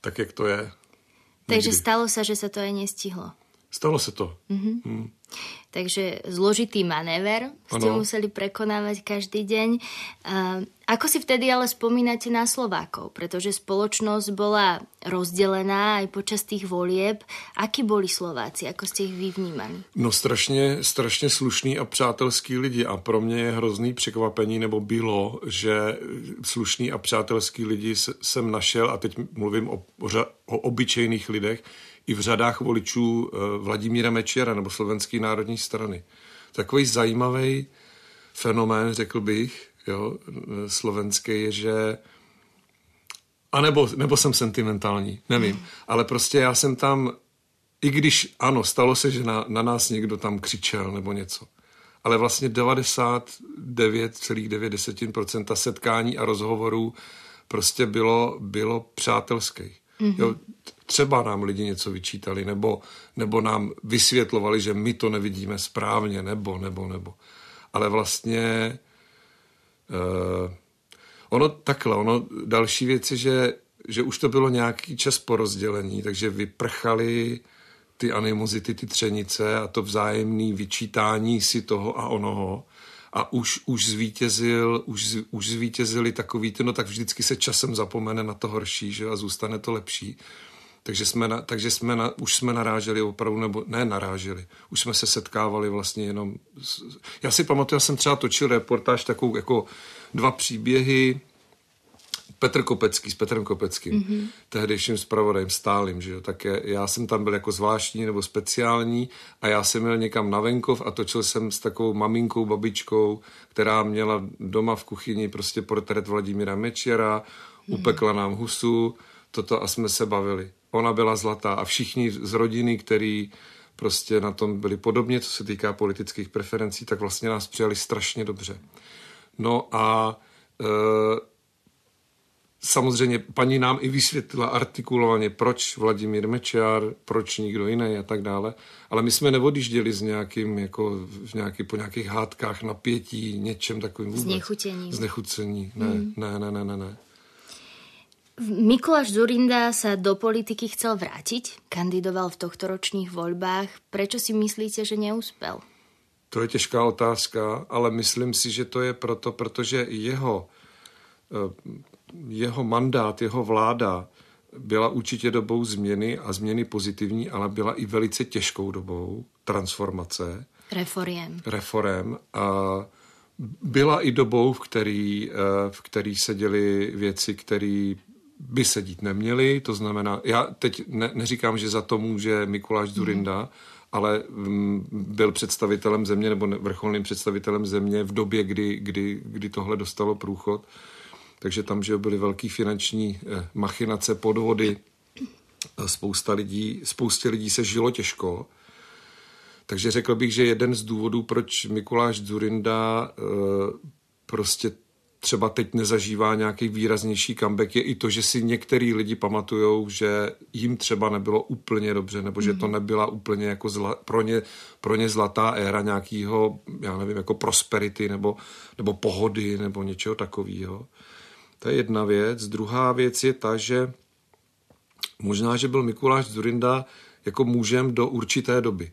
tak, jak to je. Takže stalo se, že se to aj nestihlo. Stalo se to. Mm-hmm. Mm. Takže zložitý manéver ste ano. museli prekonávať každý deň. Ako si vtedy ale spomínate na Slovákov? Pretože spoločnosť bola rozdelená aj počas tých volieb. Akí boli Slováci? Ako ste ich vy vnímali? No strašně, strašně slušný a přátelský lidi a pro mě je hrozný překvapení, nebo bylo, že slušný a přátelský lidi jsem našel a teď mluvím o, o obyčejných lidech, i v řadách voličů eh, Vladimíra Mečiara nebo Slovenské národní strany. Takový zajímavý fenomén, řekl bych, jo, eh, slovenský je, že a nebo, nebo jsem sentimentální, nevím. Ale prostě já jsem tam, i když ano, stalo se, že na, na nás někdo tam křičel nebo něco, ale vlastně 99,9% setkání a rozhovorů prostě bylo, bylo přátelských. Mm-hmm. Jo, třeba nám lidi něco vyčítali, nebo, nebo nám vysvětlovali, že my to nevidíme správně, nebo, nebo, nebo. Ale vlastně uh, ono takhle, ono další věc je, že, že už to bylo nějaký čas po rozdělení, takže vyprchali ty animozity, ty třenice a to vzájemné vyčítání si toho a onoho a už, už zvítězil, už, už zvítězili takový ty, no tak vždycky se časem zapomene na to horší, že a zůstane to lepší. Takže jsme, na, takže jsme na, už jsme naráželi opravdu, nebo ne naráželi, už jsme se setkávali vlastně jenom... S, já si pamatuju, já jsem třeba točil reportáž takovou jako dva příběhy, Petr Kopecký s Petrem Kopeckým, mm-hmm. tehdejším zpravodajem stálým, že jo, tak je, já jsem tam byl jako zvláštní nebo speciální a já jsem měl někam na venkov a točil jsem s takovou maminkou, babičkou, která měla doma v kuchyni prostě portrét Vladimíra Mečera, mm-hmm. upekla nám husu, toto a jsme se bavili. Ona byla zlatá a všichni z rodiny, který prostě na tom byli podobně, co se týká politických preferencí, tak vlastně nás přijali strašně dobře. No a e, samozřejmě paní nám i vysvětlila artikulovaně, proč Vladimír Mečiar, proč nikdo jiný a tak dále, ale my jsme neodjížděli s nějakým, jako v nějaký, po nějakých hádkách, napětí, něčem takovým vůbec. Znechutění. Znechucení, ne, hmm. ne, ne, ne, ne, ne. Mikuláš Zurinda sa do politiky chcel vrátiť, kandidoval v tohtoročných voľbách. Prečo si myslíte, že neúspel? To je těžká otázka, ale myslím si, že to je proto, protože jeho, eh, jeho mandát, jeho vláda byla určitě dobou změny a změny pozitivní, ale byla i velice těžkou dobou transformace. Reform. Reform. A byla i dobou, v který, eh, v který se děly věci, které by se dít neměly, to znamená, já teď ne, neříkám, že za to může Mikuláš Zurinda, mm. ale m, byl představitelem země nebo vrcholným představitelem země v době, kdy, kdy, kdy tohle dostalo průchod. Takže tam, že byly velký finanční eh, machinace, podvody, spousta lidí, spoustě lidí se žilo těžko. Takže řekl bych, že jeden z důvodů, proč Mikuláš Zurinda eh, prostě třeba teď nezažívá nějaký výraznější comeback, je i to, že si některý lidi pamatujou, že jim třeba nebylo úplně dobře, nebo že to mhm. nebyla úplně jako zla, pro, ně, pro ně zlatá éra nějakého, já nevím, jako prosperity nebo, nebo pohody nebo něčeho takového. To je jedna věc. Druhá věc je ta, že možná, že byl Mikuláš Zurinda jako mužem do určité doby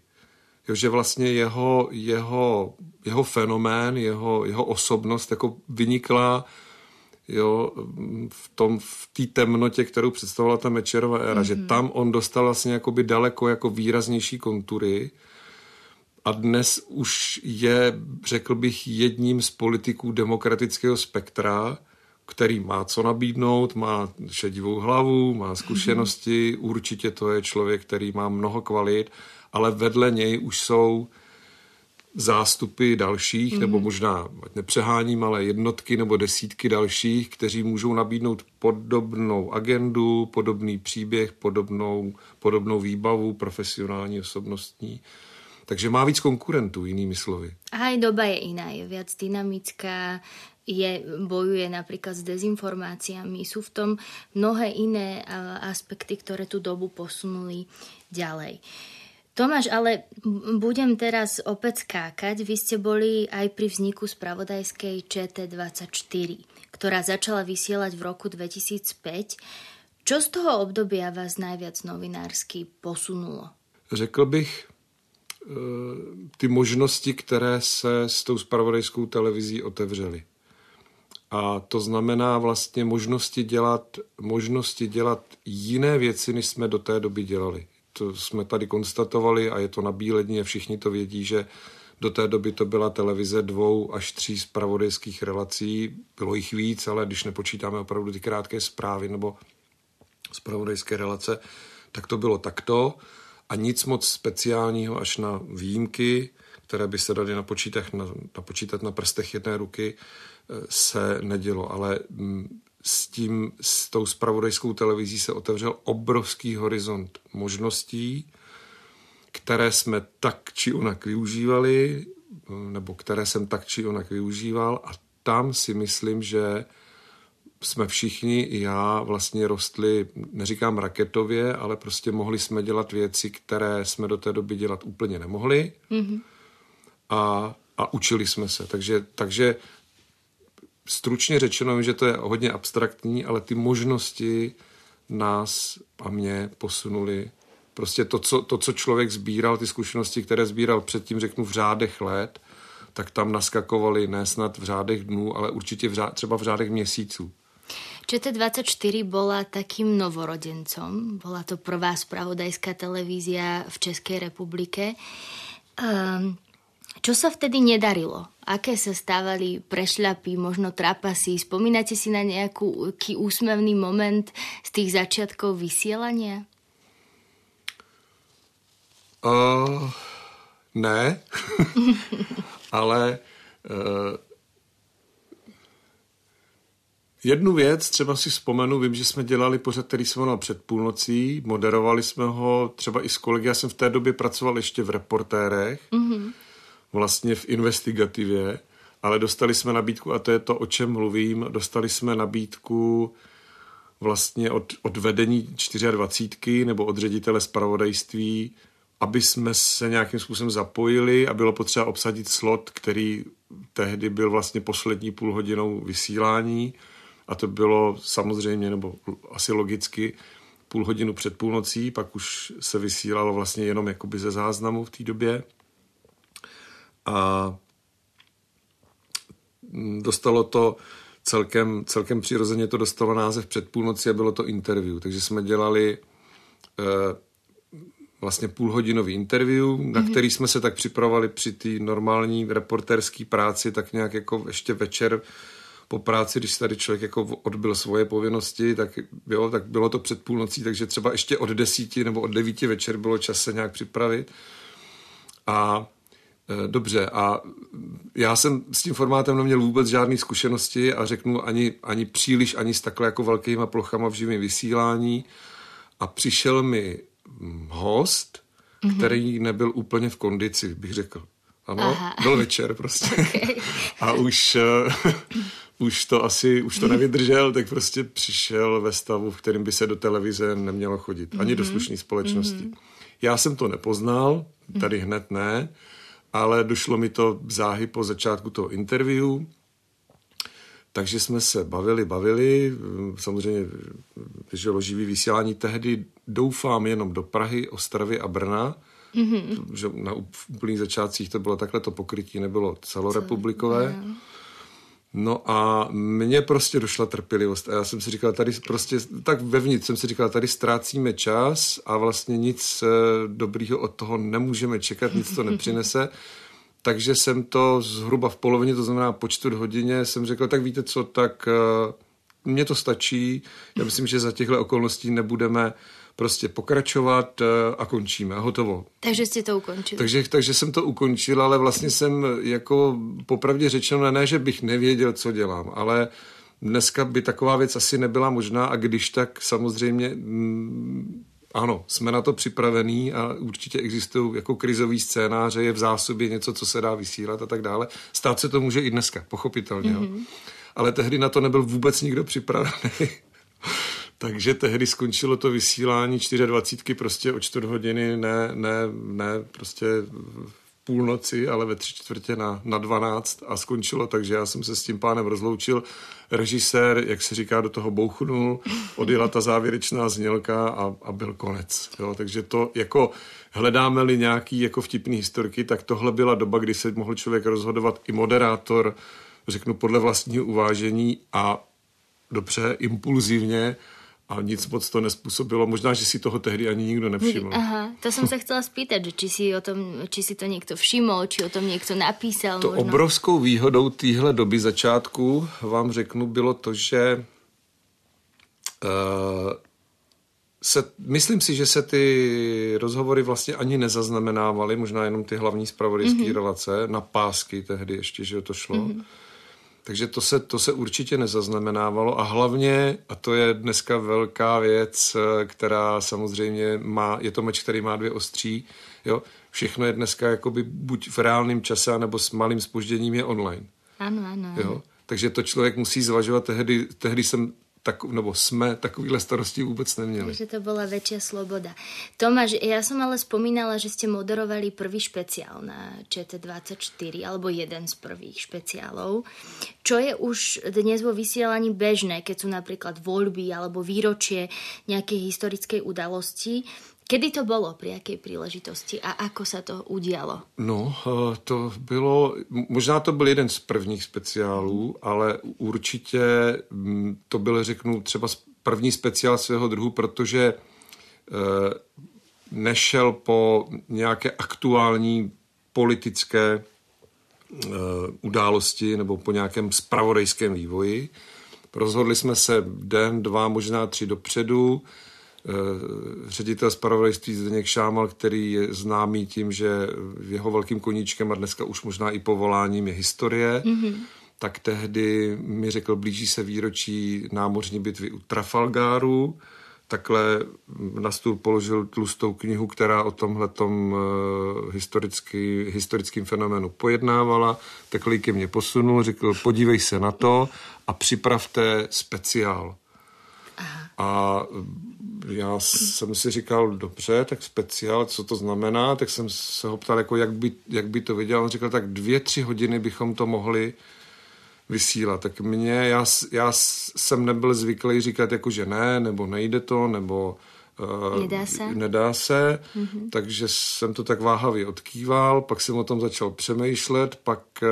jo, že vlastně jeho, jeho, jeho fenomén, jeho, jeho osobnost jako vynikla jo, v tom, v té temnotě, kterou představovala ta Mečerová éra, mm-hmm. že mhm. tam on dostal vlastně jakoby daleko jako výraznější kontury a dnes už je, řekl bych, jedním z politiků demokratického spektra, který má co nabídnout, má šedivou hlavu, má zkušenosti, mm-hmm. určitě to je člověk, který má mnoho kvalit ale vedle něj už jsou zástupy dalších, mm. nebo mhm. možná, nepřeháním, ale jednotky nebo desítky dalších, kteří můžou nabídnout podobnou agendu, podobný příběh, podobnou, podobnou výbavu profesionální, osobnostní. Takže má víc konkurentů, jinými slovy. A aj doba je iná, je viac dynamická, je, bojuje napríklad s dezinformáciami. Sú v tom mnohé iné aspekty, ktoré tú dobu posunuli ďalej. Uh, Tomáš, ale budem teraz opäť skákať. Vy ste boli aj pri vzniku spravodajskej ČT24, ktorá začala vysielať v roku 2005. Čo z toho obdobia vás najviac novinársky posunulo? Řekl bych, e, ty možnosti, které se s tou spravodajskou televizí otevřely. A to znamená vlastně možnosti dělat, možnosti dělat jiné věci, než jsme do té doby dělali to jsme tady konstatovali a je to na a všichni to vědí, že do té doby to byla televize dvou až tří zpravodajských relací. Bylo jich víc, ale když nepočítáme opravdu ty krátké zprávy nebo zpravodajské relace, tak to bylo takto a nic moc speciálního až na výjimky, které by se daly na, napočítat na prstech jedné ruky, eh, se nedělo. Ale mm, s tím, s tou spravodajskou televizí se otevřel obrovský horizont možností, které jsme tak či onak využívali, nebo které jsem tak či onak využíval a tam si myslím, že jsme všichni, i já, vlastně rostli, neříkám raketově, ale prostě mohli jsme dělat věci, které jsme do té doby dělat úplně nemohli. Mm-hmm. A, a učili jsme se. Takže, takže stručně řečeno, že to je hodně abstraktní, ale ty možnosti nás a mě posunuli. Prostě to co, to, co člověk sbíral, ty zkušenosti, které sbíral předtím, řeknu, v řádech let, tak tam naskakovali ne snad v řádech dnů, ale určitě v řád, třeba v řádech měsíců. ČT24 bola takým novorodencom. Bola to prvá spravodajská televízia v Českej republike. Um, čo sa vtedy nedarilo? Aké sa stávali prešľapy, možno trapasy? Spomínate si na nejaký úsmevný moment z tých začiatkov vysielania? Uh, ne, ale uh, jednu věc třeba si vzpomenu, vím, že jsme dělali pořad, který se jmenoval před půlnocí, moderovali jsme ho třeba i s kolegy, já jsem v té době pracoval ještě v reportérech, mm-hmm vlastně v investigativě, ale dostali jsme nabídku, a to je to, o čem mluvím, dostali jsme nabídku vlastně od, od vedení 24 nebo od ředitele zpravodajství, aby jsme se nějakým způsobem zapojili a bylo potřeba obsadit slot, který tehdy byl vlastně poslední půl hodinou vysílání. A to bylo samozřejmě, nebo asi logicky, půl hodinu před půlnocí, pak už se vysílalo vlastně jenom jakoby ze záznamu v té době a dostalo to celkem, celkem přirozeně to dostalo název před půlnoci a bylo to interview. Takže jsme dělali eh, vlastně půlhodinový interview, mm-hmm. na mhm. který jsme se tak připravovali při té normální reporterské práci, tak nějak jako ještě večer po práci, když tady člověk jako odbil svoje povinnosti, tak, jo, tak bylo to před půlnocí, takže třeba ještě od desíti nebo od devíti večer bylo čas se nějak připravit. A dobře, a já jsem s tím formátem neměl vůbec žádné zkušenosti a řeknu ani, ani příliš, ani s takhle jako velkýma plochama v živém vysílání. A přišel mi host, mm-hmm. který nebyl úplně v kondici, bych řekl. Ano, Aha. byl večer prostě. Okay. A už, uh, už to asi, už to nevydržel, tak prostě přišel ve stavu, v kterém by se do televize nemělo chodit. Ani mm-hmm. do mhm. slušné společnosti. Mm-hmm. Já jsem to nepoznal, tady hned ne, ale došlo mi to záhy po začátku toho interview, takže jsme se bavili, bavili, samozřejmě vyžilo živý vysílání tehdy, doufám jenom do Prahy, Ostravy a Brna, mm-hmm. že na úplných začátcích to bylo takhle, to pokrytí nebylo celorepublikové. Co? No a mně prostě došla trpělivost a já jsem si říkal, tady prostě, tak vevnitř jsem si říkal, tady ztrácíme čas a vlastně nic eh, dobrýho od toho nemůžeme čekat, nic to nepřinese. Takže jsem to zhruba v polovině, to znamená po čtvrt hodině, jsem řekl, tak víte co, tak eh, mně to stačí. Já myslím, že za těchto okolností nebudeme prostě pokračovat eh, a končíme. Hotovo. Takže jste to ukončil. Takže, takže jsem to ukončil, ale vlastně jsem jako popravdě řečeno, ne, že bych nevěděl, co dělám, ale dneska by taková věc asi nebyla možná a když tak samozřejmě mm, ano, jsme na to připravení a určitě existují jako krizový scénáře, je v zásobě něco, co se dá vysílat a tak dále. Stát se to může i dneska, pochopitelně. Mm-hmm. Ale tehdy na to nebyl vůbec nikdo připravený. Takže tehdy skončilo to vysílání 24 prostě o čtvrt hodiny, ne, ne, ne prostě v půlnoci, ale ve tři čtvrtě na, na 12 a skončilo, takže já jsem se s tím pánem rozloučil. Režisér, jak se říká, do toho bouchnul, odjela ta závěrečná znělka a, a byl konec. Jo, takže to jako hledáme-li nějaký jako vtipný historky, tak tohle byla doba, kdy se mohl člověk rozhodovat i moderátor, řeknu podle vlastního uvážení a dobře, impulzivně a nic moc to nespůsobilo. Možná, že si toho tehdy ani nikdo nevšiml. Aha, to jsem se chtěla spýtat, že či si, o tom, či si to někdo všiml, či o tom někdo napísal. To možno. obrovskou výhodou téhle doby začátku, vám řeknu, bylo to, že uh, se, myslím si, že se ty rozhovory vlastně ani nezaznamenávaly, možná jenom ty hlavní spravodajské mm-hmm. relace, na pásky tehdy ještě, že to šlo. Mm-hmm. Takže to se, to se určitě nezaznamenávalo a hlavně, a to je dneska velká věc, která samozřejmě má, je to meč, který má dvě ostří, jo, všechno je dneska jakoby buď v reálném čase, nebo s malým spožděním je online. Ano, ano. ano. Jo? Takže to člověk musí zvažovat. Tehdy, tehdy jsem tak, nebo jsme takovýhle starosti vůbec neměli. Takže to bola väčšia sloboda. Tomáš, ja som ale spomínala, že ste moderovali prvý špeciál na ČT24, alebo jeden z prvých špeciálov. Čo je už dnes vo vysielaní bežné, keď sú napríklad voľby alebo výročie nejakej historickej udalosti. Kedy to bylo, při jaké příležitosti a ako se to udialo? No, to bylo, možná to byl jeden z prvních speciálů, ale určitě mm, to byl, řeknu, třeba první speciál svého druhu, protože e, nešel po nějaké aktuální politické e, události nebo po nějakém spravodajském vývoji. Rozhodli jsme se den, dva, možná tři dopředu, Eh, ředitel zpravodajství Zdeněk Šámal, který je známý tím, že jeho velkým koníčkem a dneska už možná i povoláním je historie, mm-hmm. tak tehdy mi řekl, blíží se výročí námořní bitvy u Trafalgáru, takhle na stůl položil tlustou knihu, která o tomhletom uh, historický, historickým fenoménu pojednávala, takhle ke mně posunul, řekl, podívej se na to a připravte speciál. Aha. A já jsem si říkal, dobře, tak speciál, co to znamená, tak jsem se ho ptal, jako jak, by, jak by to viděl. On říkal, tak dvě, tři hodiny bychom to mohli vysílat. Tak mě, já, já jsem nebyl zvyklý říkat, jako že ne, nebo nejde to, nebo nedá se. Nedá se, mm-hmm. takže jsem to tak váhavě odkýval, pak jsem o tom začal přemýšlet, pak uh,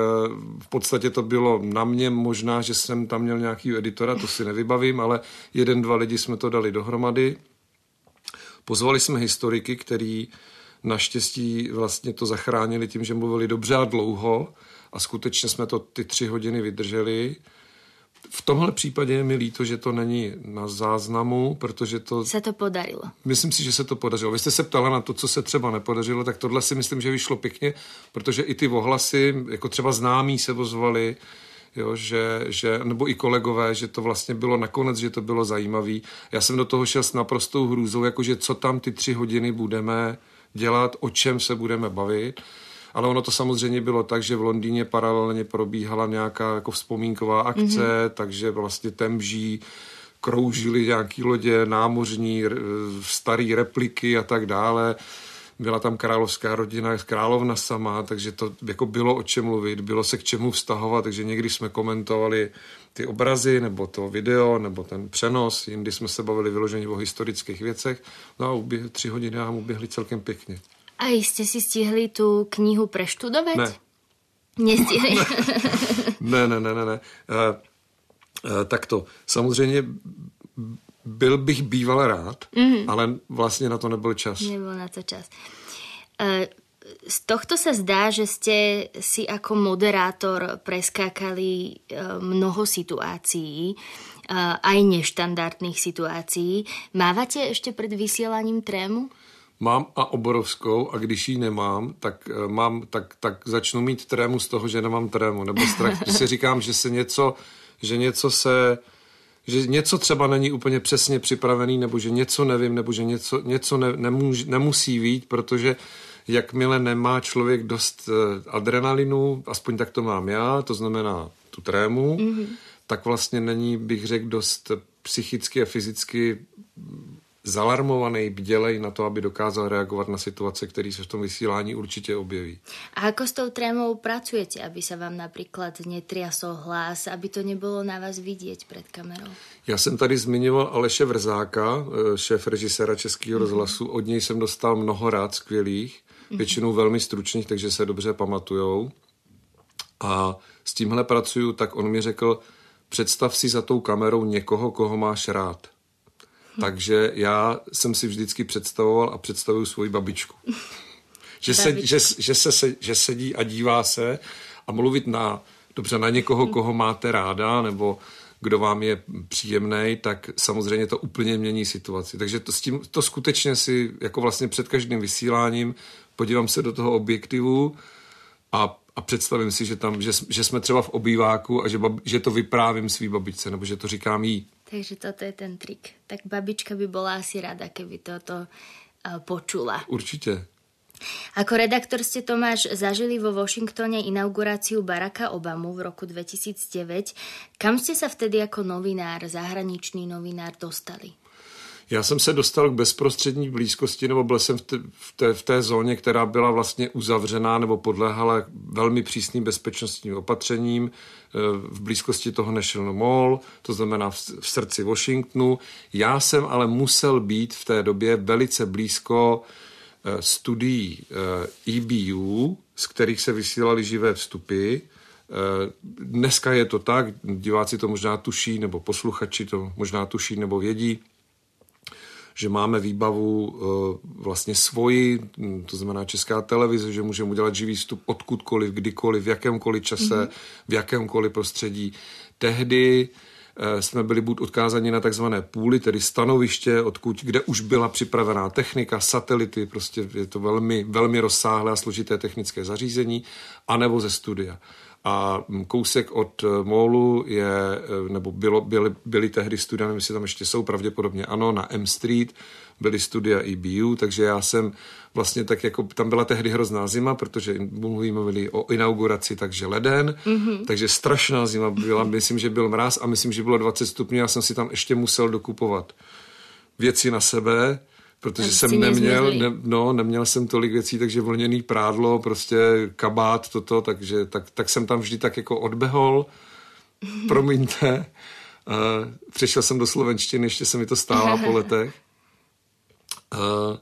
v podstatě to bylo na mě možná, že jsem tam měl nějaký editora, to si nevybavím, ale jeden, dva lidi jsme to dali dohromady. Pozvali jsme historiky, který naštěstí vlastně to zachránili tím, že mluvili dobře a dlouho a skutečně jsme to ty tři hodiny vydrželi v tomhle případě je mi líto, že to není na záznamu, protože to... Se to podarilo. Myslím si, že se to podařilo. Vy jste se ptala na to, co se třeba nepodařilo, tak tohle si myslím, že vyšlo pěkně, protože i ty ohlasy, jako třeba známí se ozvali, jo, že, že, nebo i kolegové, že to vlastně bylo nakonec, že to bylo zajímavé. Já jsem do toho šel s naprostou hrůzou, jakože co tam ty tři hodiny budeme dělat, o čem se budeme bavit ale ono to samozřejmě bylo tak, že v Londýně paralelně probíhala nějaká jako vzpomínková akce, mm-hmm. takže vlastně temží kroužily nějaký lodě námořní, staré repliky a tak dále. Byla tam královská rodina, královna sama, takže to jako bylo o čem mluvit, bylo se k čemu vztahovat, takže někdy jsme komentovali ty obrazy, nebo to video, nebo ten přenos, jindy jsme se bavili vyloženě o historických věcech. No a uběh, tři hodiny nám uběhly celkem pěkně. A jste si stihli tu knihu preštudovat? Ne. Nestihli? ne, ne, ne, ne, ne. Uh, uh, tak to. Samozřejmě byl bych býval rád, mm-hmm. ale vlastně na to nebyl čas. Nebyl na to čas. Uh, z tohto sa zdá, že ste si ako moderátor preskákali mnoho situácií, aj neštandardných situácií. Mávate ešte pred vysielaním trému? Mám a oborovskou a když ji nemám, tak, eh, mám, tak, tak začnu mít trému z toho, že nemám trému, nebo strach, že si říkám, že se něco, že něco se, že něco třeba není úplně přesně připravený, nebo že něco nevím, nebo že něco, něco ne, nemůž, nemusí být, protože jakmile nemá člověk dost eh, adrenalinu, aspoň tak to mám já, to znamená tu trému, mm-hmm tak vlastně není, bych řekl, dost psychicky a fyzicky zalarmovaný, bdělej na to, aby dokázal reagovat na situace, které se v tom vysílání určitě objeví. A ako s tou trémou pracujete, aby se vám například netriasol hlas, aby to nebylo na vás vidět před kamerou? Já jsem tady zmiňoval Aleše Vrzáka, eh, šéf režiséra Českého mm-hmm. rozhlasu. Od něj jsem dostal mnoho rád skvělých, mm-hmm. většinou velmi stručných, takže se dobře pamatujou. A s tímhle pracuju, tak on mi řekl, představ si za tou kamerou někoho, koho máš rád. Takže já jsem si vždycky představoval a představuju svoji babičku. že, se, že, že, se, že sedí a dívá se a mluvit na, dobře, na někoho, koho máte ráda, nebo kdo vám je příjemný, tak samozřejmě to úplně mění situaci. Takže to, s tím, to skutečně si, jako vlastně před každým vysíláním, podívám se do toho objektivu a, a představím si, že, tam, že, že jsme třeba v obýváku a že, bab, že to vyprávím svý babičce, nebo že to říkám jí. Takže toto je ten trik. Tak babička by bola asi rada, keby toto uh, počula. Určitě. Ako redaktor ste Tomáš zažili vo Washingtone inauguráciu Baracka Obamu v roku 2009. Kam ste sa vtedy ako novinár, zahraničný novinár dostali? Já jsem se dostal k bezprostřední blízkosti, nebo byl jsem v té, v té, v té zóně, která byla vlastně uzavřená nebo podléhala velmi přísným bezpečnostním opatřením eh, v blízkosti toho National Mall, to znamená v, v srdci Washingtonu. Já jsem ale musel být v té době velice blízko eh, studií EBU, eh, z kterých se vysílaly živé vstupy. Dneska je to tak, diváci to možná tuší, nebo posluchači to možná tuší, nebo vědí, že máme výbavu eh, vlastně svoji, hm, to znamená česká televize, že můžeme udělat živý vstup odkudkoliv, kdykoliv, v jakémkoliv čase, mm-hmm. v jakémkoliv prostředí. Tehdy eh, jsme byli buď odkázáni na takzvané půly, tedy stanoviště, odkud, kde už byla připravená technika, satelity, prostě je to velmi, velmi rozsáhlé a složité technické zařízení, anebo ze studia a kousek od eh, Mólu je, eh, nebo bylo, byly, byly tehdy studia, nevím, jestli tam ještě jsou, pravděpodobně ano, na M Street, byly studia EBU, takže já jsem vlastně tak jako, tam byla tehdy hrozná zima, protože mluvíme o inauguraci, takže leden, mm-hmm. takže strašná zima byla, myslím, že byl mráz a myslím, že bylo 20 stupňů, já jsem si tam ještě musel dokupovat věci na sebe, protože jsem neměl, ne, no, neměl jsem tolik věcí, takže vlněný prádlo, prostě kabát, toto, takže tak, tak jsem tam vždy tak jako odbehol, promiňte, uh, přišel jsem do slovenštiny, ještě se mi to stálo po letech. Uh,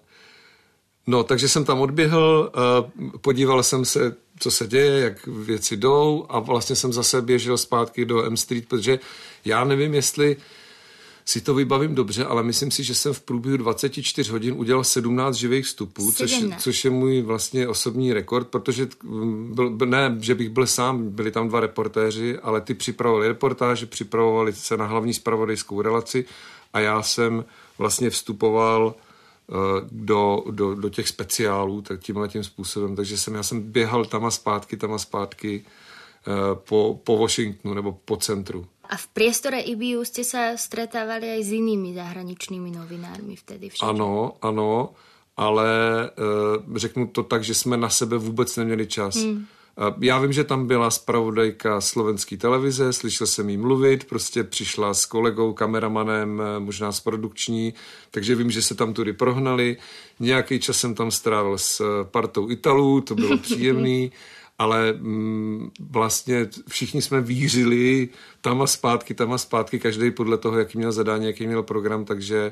no, takže jsem tam odběhl, uh, podíval jsem se, co se děje, jak věci jdou a vlastně jsem zase běžel zpátky do M Street, protože já nevím, jestli uh, si to vybavím dobře, ale myslím si, že jsem v průběhu 24 hodin udělal 17 živých vstupů, což, což je můj vlastně osobní rekord, protože mm, byl, ne, že bych byl sám, byli tam dva reportéři, ale ty připravovali reportáže, připravovali se na hlavní spravodajskou relaci a já jsem vlastně vstupoval uh, do, do, do těch speciálů tak tímhle tím způsobem. Takže jsem, já jsem běhal tam a zpátky, tam a zpátky uh, po, po Washingtonu nebo po centru. A v priestore IBU ste sa stretávali aj s inými zahraničnými novinármi vtedy však. Ano, ano, ale e, řeknu to tak, že jsme na sebe vůbec neměli čas. Hmm. Já vím, že tam byla zpravodajka slovenské televize, slyšel jsem jí mluvit, prostě přišla s kolegou, kameramanem, e, možná s produkční, takže vím, že se tam tudy prohnali. Nějaký čas jsem tam strávil s e, partou Italů, to bylo příjemný ale mm, vlastně všichni jsme vířili tam a zpátky, tam a zpátky, každý podle toho, jaký měl zadání, jaký měl program, takže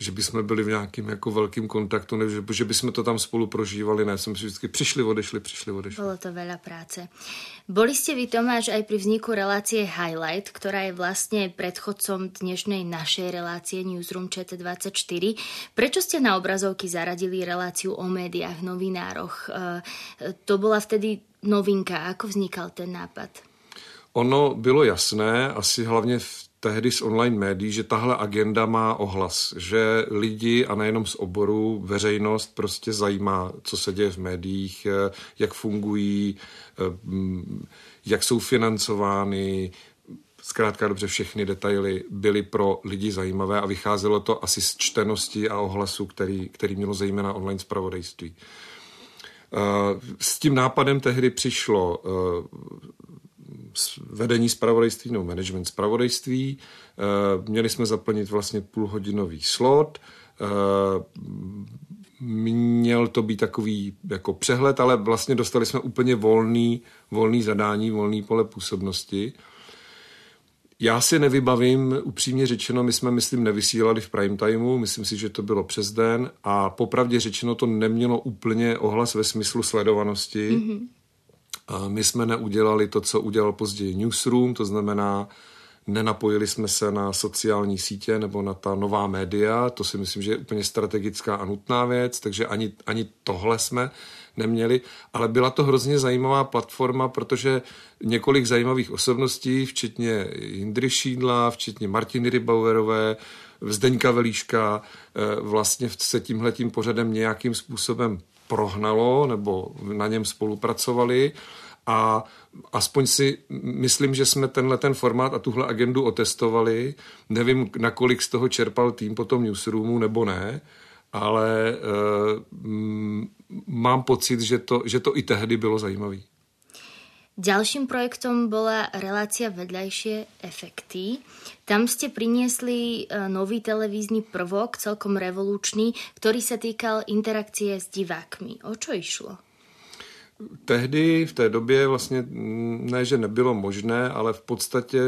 že bychom byli v nějakým jako velkým kontaktu, ne, že, že bychom to tam spolu prožívali, ne, jsme si vždycky přišli, odešli, přišli, odešli. Bylo to veľa práce. Boli ste vy, Tomáš, aj pri vzniku relácie Highlight, ktorá je vlastne predchodcom dnešnej našej relácie Newsroom ČT24. Prečo ste na obrazovky zaradili reláciu o médiách, novinároch? E, to bola vtedy novinka. Ako vznikal ten nápad? Ono bylo jasné, asi hlavně v tehdy z online médií, že tahle agenda má ohlas, že lidi a nejenom z oboru, veřejnost prostě zajímá, co se děje v médiích, eh, jak fungují, eh, jak jsou financovány, zkrátka dobře všechny detaily byly pro lidi zajímavé a vycházelo to asi z čtenosti a ohlasu, který, který mělo zejména online zpravodajství. Eh, s tím nápadem tehdy přišlo vedení spravodajství nebo management spravodajství. Měli jsme zaplnit vlastně půlhodinový slot. Měl to být takový jako přehled, ale vlastně dostali jsme úplně volný, volný zadání, volný pole působnosti. Já si nevybavím, upřímně řečeno, my jsme, myslím, nevysílali v prime timeu, myslím si, že to bylo přes den a popravdě řečeno to nemělo úplně ohlas ve smyslu sledovanosti. Mm-hmm. My jsme neudělali to, co udělal později Newsroom, to znamená, nenapojili jsme se na sociální sítě nebo na ta nová média, to si myslím, že je úplně strategická a nutná věc, takže ani, ani tohle jsme neměli, ale byla to hrozně zajímavá platforma, protože několik zajímavých osobností, včetně Jindry Šídla, včetně Martiny Rybauerové, Zdeňka Velíška, eh, vlastně se tímhletím pořadem nějakým způsobem prohnalo nebo na něm spolupracovali a aspoň si myslím, že jsme tenhle ten formát a tuhle agendu otestovali. Nevím, nakolik z toho čerpal tým potom newsroomu nebo ne, ale uh, mám pocit, že to, že to i tehdy bylo zajímavé. Ďalším projektom bola relácia Vedľajšie efekty. Tam ste priniesli e, nový televízny prvok, celkom revolučný, ktorý sa týkal interakcie s divákmi. O čo išlo? Tehdy, v té době vlastně ne, že nebylo možné, ale v podstatě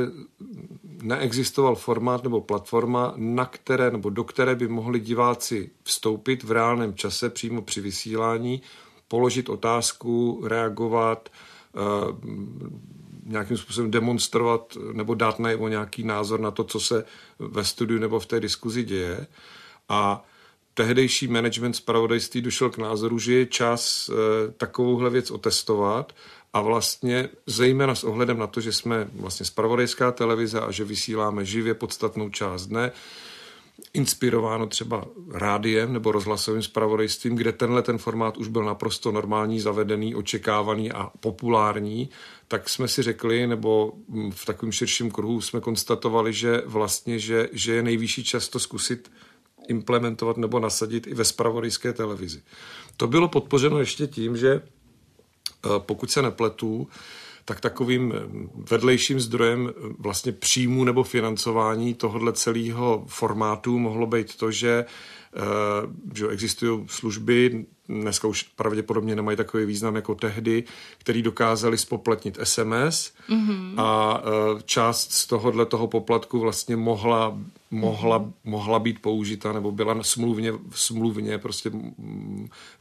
neexistoval formát nebo platforma, na které nebo do které by mohli diváci vstoupit v reálném čase přímo při vysílání, položit otázku, reagovat, eh, nějakým způsobem demonstrovat nebo dát najevo nějaký názor na to, co se ve studiu nebo v té diskuzi děje. A tehdejší management zpravodajství došel k názoru, že je čas e, takovouhle věc otestovat a vlastně zejména s ohledem na to, že jsme vlastně spravodajská televize a že vysíláme živě podstatnou část dne, inspirováno třeba rádiem nebo rozhlasovým spravodajstvím, kde tenhle ten formát už byl naprosto normální, zavedený, očekávaný a populární, tak jsme si řekli, nebo v takovém širším kruhu jsme konstatovali, že vlastně, že, že je nejvyšší čas to zkusit implementovat nebo nasadit i ve spravodajské televizi. To bylo podpořeno ještě tím, že eh, pokud se nepletu, tak takovým vedlejším zdrojem eh, vlastně příjmu nebo financování tohohle celého formátu mohlo být to, že, eh, že existují služby, dneska už pravděpodobně nemají takový význam jako tehdy, který dokázali spoplatnit SMS mm-hmm. a část z tohohle toho poplatku vlastně mohla mohla, mohla být použita nebo byla smluvně, smluvně prostě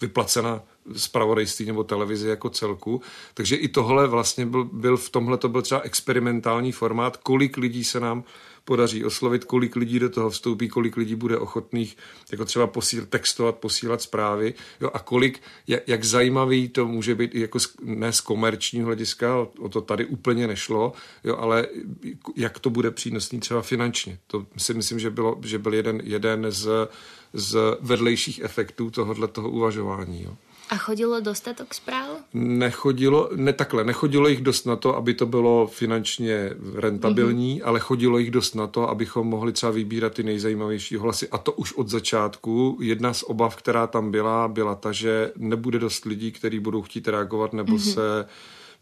vyplacena zpravodajství nebo televizi jako celku. Takže i tohle vlastně byl, byl v tomhle to byl třeba experimentální formát, kolik lidí se nám podaří oslovit, kolik lidí do toho vstoupí, kolik lidí bude ochotných jako třeba posíl, textovat, posílat zprávy jo, a kolik, jak, jak zajímavý to může být jako z, ne z komerčního hlediska, o, o to tady úplně nešlo, jo, ale jak to bude přínosný třeba finančně. To si myslím, že, bylo, že byl jeden, jeden z, z vedlejších efektů tohohle toho uvažování. Jo. A chodilo dostatok zpráv? Nechodilo, ne takhle, nechodilo jich dost na to, aby to bylo finančně rentabilní, mm-hmm. ale chodilo jich dost na to, abychom mohli třeba vybírat ty nejzajímavější hlasy. A to už od začátku. Jedna z obav, která tam byla, byla ta, že nebude dost lidí, kteří budou chtít reagovat nebo mm-hmm. se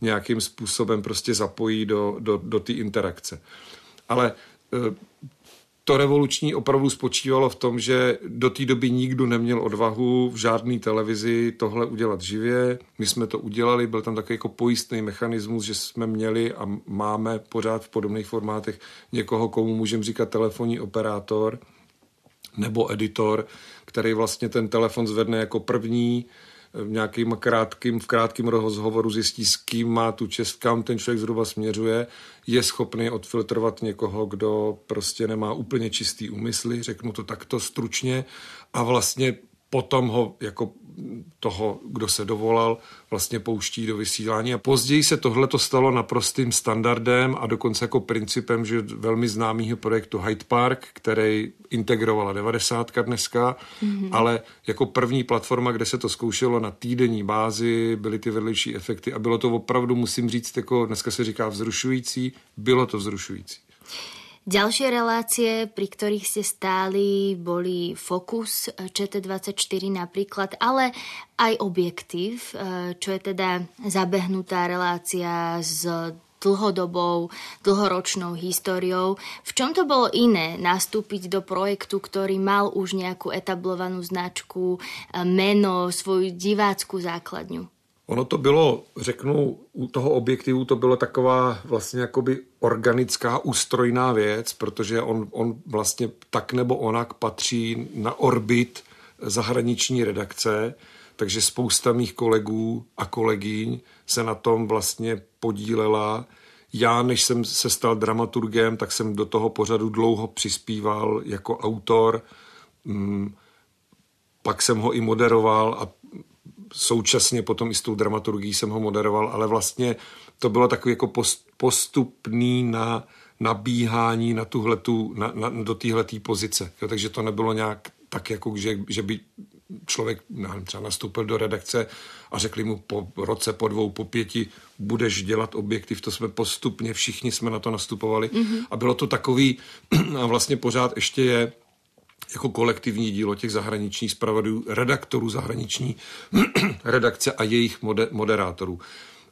nějakým způsobem prostě zapojí do, do, do té interakce. Ale eh, to revoluční opravdu spočívalo v tom, že do té doby nikdo neměl odvahu v žádné televizi tohle udělat živě. My jsme to udělali, byl tam takový jako pojistný mechanismus, že jsme měli a máme pořád v podobných formátech někoho, komu můžeme říkat telefonní operátor nebo editor, který vlastně ten telefon zvedne jako první, v nějakým krátkým, v krátkém rozhovoru zjistí, s kým má tu čest, kam ten člověk zhruba směřuje, je schopný odfiltrovat někoho, kdo prostě nemá úplně čistý úmysly, řeknu to takto stručně, a vlastně potom ho jako toho, kdo se dovolal, vlastně pouští do vysílání. A později se tohle to stalo naprostým standardem a dokonce jako principem, že velmi známého projektu Hyde Park, který integrovala 90 dneska, mm-hmm. ale jako první platforma, kde se to zkoušelo na týdenní bázi, byly ty vedlejší efekty a bylo to opravdu, musím říct, jako dneska se říká vzrušující, bylo to vzrušující. Ďalšie relácie, pri ktorých ste stáli, boli Focus ČT24 napríklad, ale aj Objektív, čo je teda zabehnutá relácia s dlhodobou, dlhoročnou históriou. V čom to bolo iné nastúpiť do projektu, ktorý mal už nejakú etablovanú značku, meno, svoju divácku základňu? Ono to bylo, řeknu, u toho objektivu to bylo taková vlastně jakoby organická, ústrojná věc, protože on, on vlastně tak nebo onak patří na orbit zahraniční redakce, takže spousta mých kolegů a kolegyň se na tom vlastně podílela. Já, než jsem se stal dramaturgem, tak jsem do toho pořadu dlouho přispíval jako autor. Mm, pak jsem ho i moderoval a současně potom i s tou dramaturgií jsem ho moderoval, ale vlastně to bylo takový jako postupný na nabíhání na tuhletu, na, na, do téhletý pozice. Jo, takže to nebylo nějak tak, jako že, že by člověk nevím, třeba nastoupil do redakce a řekli mu po roce, po dvou, po pěti, budeš dělat objektiv, to jsme postupně, všichni jsme na to nastupovali mm-hmm. a bylo to takový, a vlastně pořád ještě je, jako kolektivní dílo těch zahraničních zpravodajů, redaktorů zahraniční redakce a jejich moderátorů.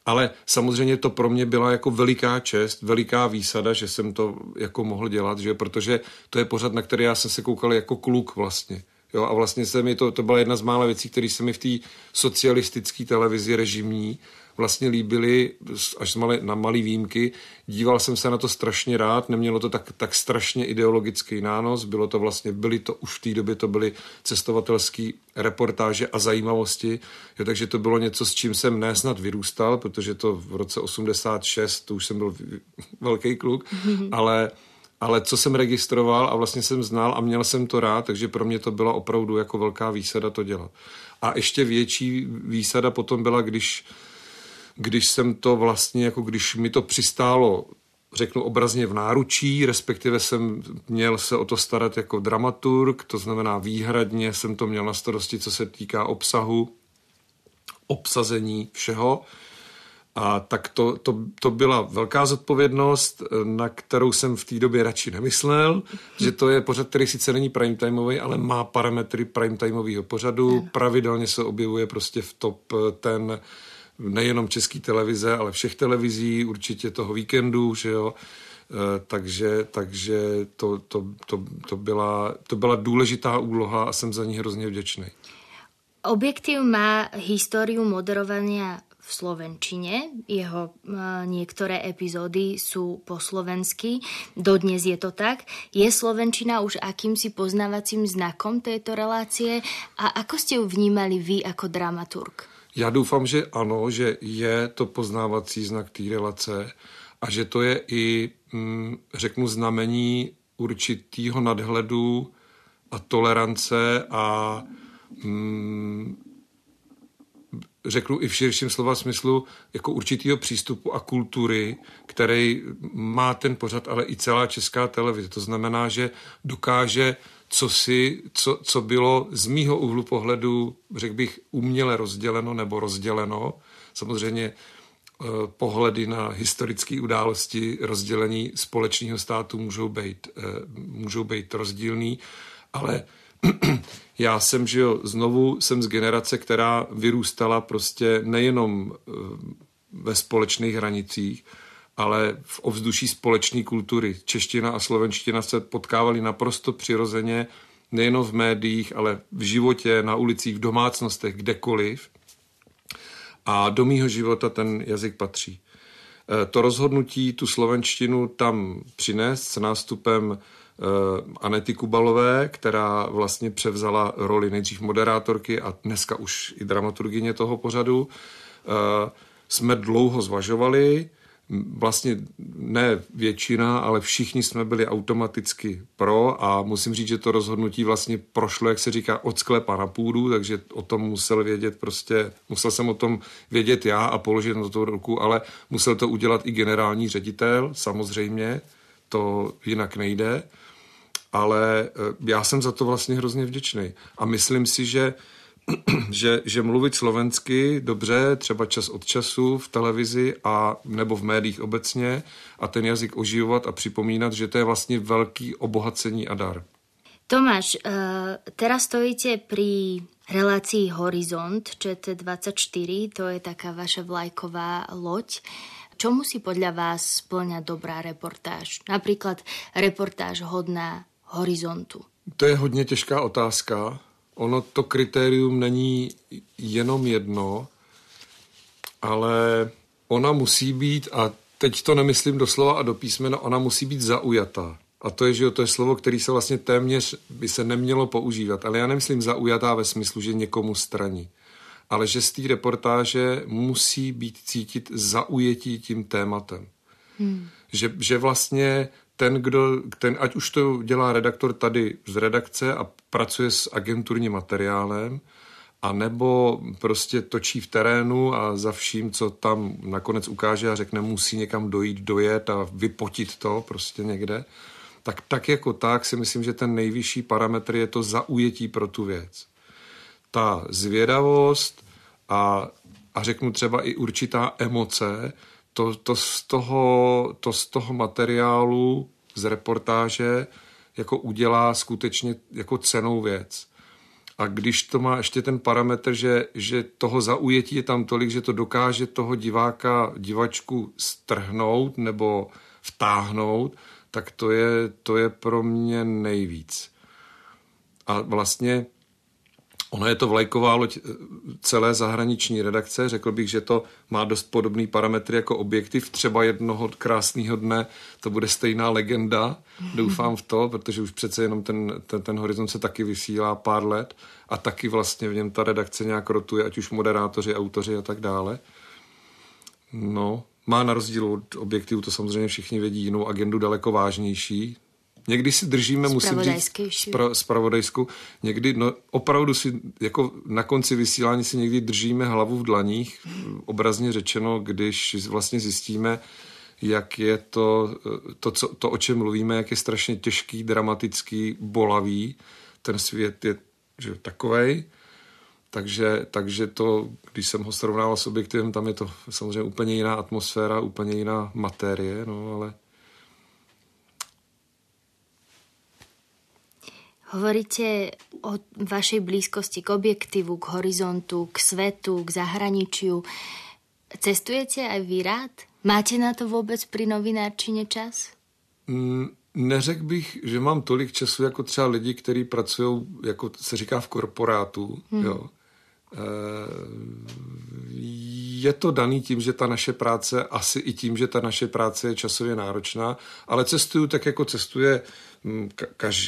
Ale samozřejmě to pro mě byla jako veliká čest, veliká výsada, že jsem to jako mohl dělat, že protože to je pořad, na který já jsem se koukal jako kluk vlastně. Jo, a vlastně se mi to, to byla jedna z mála věcí, které se mi v té socialistické televizi režimní vlastně líbily až malé, na malý výjimky. Díval jsem se na to strašně rád, nemělo to tak, tak strašně ideologický nános, bylo to vlastně, byly to už v té době, to byly cestovatelské reportáže a zajímavosti, jo, takže to bylo něco, s čím jsem nesnad vyrůstal, protože to v roce 86, to už jsem byl velký kluk, mm-hmm. ale ale co jsem registroval a vlastně jsem znal a měl jsem to rád, takže pro mě to byla opravdu jako velká výsada to dělat. A ještě větší výsada potom byla, když když jsem to vlastně, jako když mi to přistálo řeknu obrazně v náručí, respektive jsem měl se o to starat jako dramaturg, to znamená výhradně jsem to měl na starosti, co se týká obsahu, obsazení všeho. A tak to, to, to byla velká zodpovědnost, na kterou jsem v té době radši nemyslel, že to je pořad, který sice není prime timeový, ale má parametry prime timeového pořadu. Pravidelně se objevuje prostě v top ten nejenom české televize, ale všech televizí, určitě toho víkendu, že jo. E, takže, takže to, to, to, to, byla, to byla důležitá úloha a jsem za ní hrozně vděčný. Objektiv má históriu moderovania v slovenčine. Jeho uh, niektoré epizódy sú po slovensky. Dodnes je to tak. Je slovenčina už akýmsi poznávacím znakom tejto relácie a ako ste ju vnímali vy ako dramaturg? Já doufám, že ano, že je to poznávací znak té relace a že to je i, mm, řeknu, znamení určitýho nadhledu a tolerance a mm, řeknu i v širším slova smyslu, jako určitýho přístupu a kultury, který má ten pořad, ale i celá česká televize. To znamená, že dokáže co, si, co, co bylo z mýho úhlu pohledu, řekl bych, uměle rozděleno nebo rozděleno. Samozřejmě eh, pohledy na historické události rozdělení společného státu můžou být, eh, můžou být rozdílný, ale já jsem, že znovu jsem z generace, která vyrůstala prostě nejenom eh, ve společných hranicích, ale v ovzduší společné kultury. Čeština a slovenština se potkávaly naprosto přirozeně, nejenom v médiích, ale v životě, na ulicích, v domácnostech, kdekoliv. A do mýho života ten jazyk patří. E, to rozhodnutí tu slovenštinu tam přinést s nástupem e, Anety Kubalové, která vlastně převzala roli nejdřív moderátorky a dneska už i dramaturgině toho pořadu, e, jsme dlouho zvažovali vlastně ne většina, ale všichni jsme byli automaticky pro a musím říct, že to rozhodnutí vlastně prošlo, jak se říká, od sklepa na půdu, takže o tom musel vědět prostě, musel jsem o tom vědět já a položit na to ruku, ale musel to udělat i generální ředitel, samozřejmě, to jinak nejde, ale eh, já jsem za to vlastně hrozně vděčný. A myslím si, že že, že mluvit slovensky dobře, třeba čas od času v televizi a nebo v médiích obecně a ten jazyk oživovat a připomínat, že to je vlastně velký obohacení a dar. Tomáš, uh, teraz stojíte pri relácii Horizont ČT24, to je taká vaša vlajková loď. čo musí podľa vás splňať dobrá reportáž? Napríklad reportáž hodná horizontu. To je hodně těžká otázka. Ono to kritérium není jenom jedno, ale ona musí být, a teď to nemyslím doslova a do písmena, ona musí být zaujatá. A to je, že jo, to je slovo, který se vlastně téměř by se nemělo používat. Ale já nemyslím zaujatá ve smyslu, že někomu straní. Ale že z té reportáže musí být cítit zaujetí tím tématem. Hmm. Že, že vlastně ten, kdo, ten, ať už to dělá redaktor tady z redakce a pracuje s agenturním materiálem, a nebo prostě točí v terénu a za vším, co tam nakonec ukáže a řekne, musí někam dojít, dojet a vypotit to prostě někde, tak tak jako tak si myslím, že ten nejvyšší parametr je to zaujetí pro tu věc. Ta zvědavost a, a řeknu třeba i určitá emoce, to, to, z toho, to z toho materiálu, z reportáže, jako udělá skutečně jako cenou věc. A když to má ještě ten parametr, že, že toho zaujetí je tam tolik, že to dokáže toho diváka, divačku strhnout nebo vtáhnout, tak to je, to je pro mě nejvíc. A vlastně Ono je to vlajková loď eh, celé zahraniční redakce. Řekl bych, že to má dost podobný parametry jako objektiv. Třeba jednoho krásného dne to bude stejná legenda. Doufám v to, protože už přece jenom ten, ten, ten horizont se taky vysílá pár let a taky vlastně v něm ta redakce nějak rotuje, ať už moderátoři, autoři a tak dále. No, má na rozdíl od objektivu, to samozřejmě všichni vědí, jinou agendu daleko vážnější, Někdy si držíme, musím říct, spra, spravodajskou, někdy, no opravdu si, jako na konci vysílání si někdy držíme hlavu v dlaních, obrazně řečeno, když vlastně zjistíme, jak je to, to, co, to, o čem mluvíme, jak je strašně těžký, dramatický, bolavý. Ten svět je že, takovej. Takže, takže to, když jsem ho srovnával s objektivem, tam je to samozřejmě úplně jiná atmosféra, úplně jiná materie, no ale Hovoríte o vašej blízkosti k objektivu, k horizontu, k svetu, k zahraničiu. Cestujete aj vy rád? Máte na to vůbec pri novinárčine čas? Mm, neřekl bych, že mám tolik času jako třeba lidi, kteří pracují, jako se říká v korporátu. Hmm. Jo. E, je to daný tím, že ta naše práce, asi i tím, že ta naše práce je časově náročná, ale cestuju tak, jako cestuje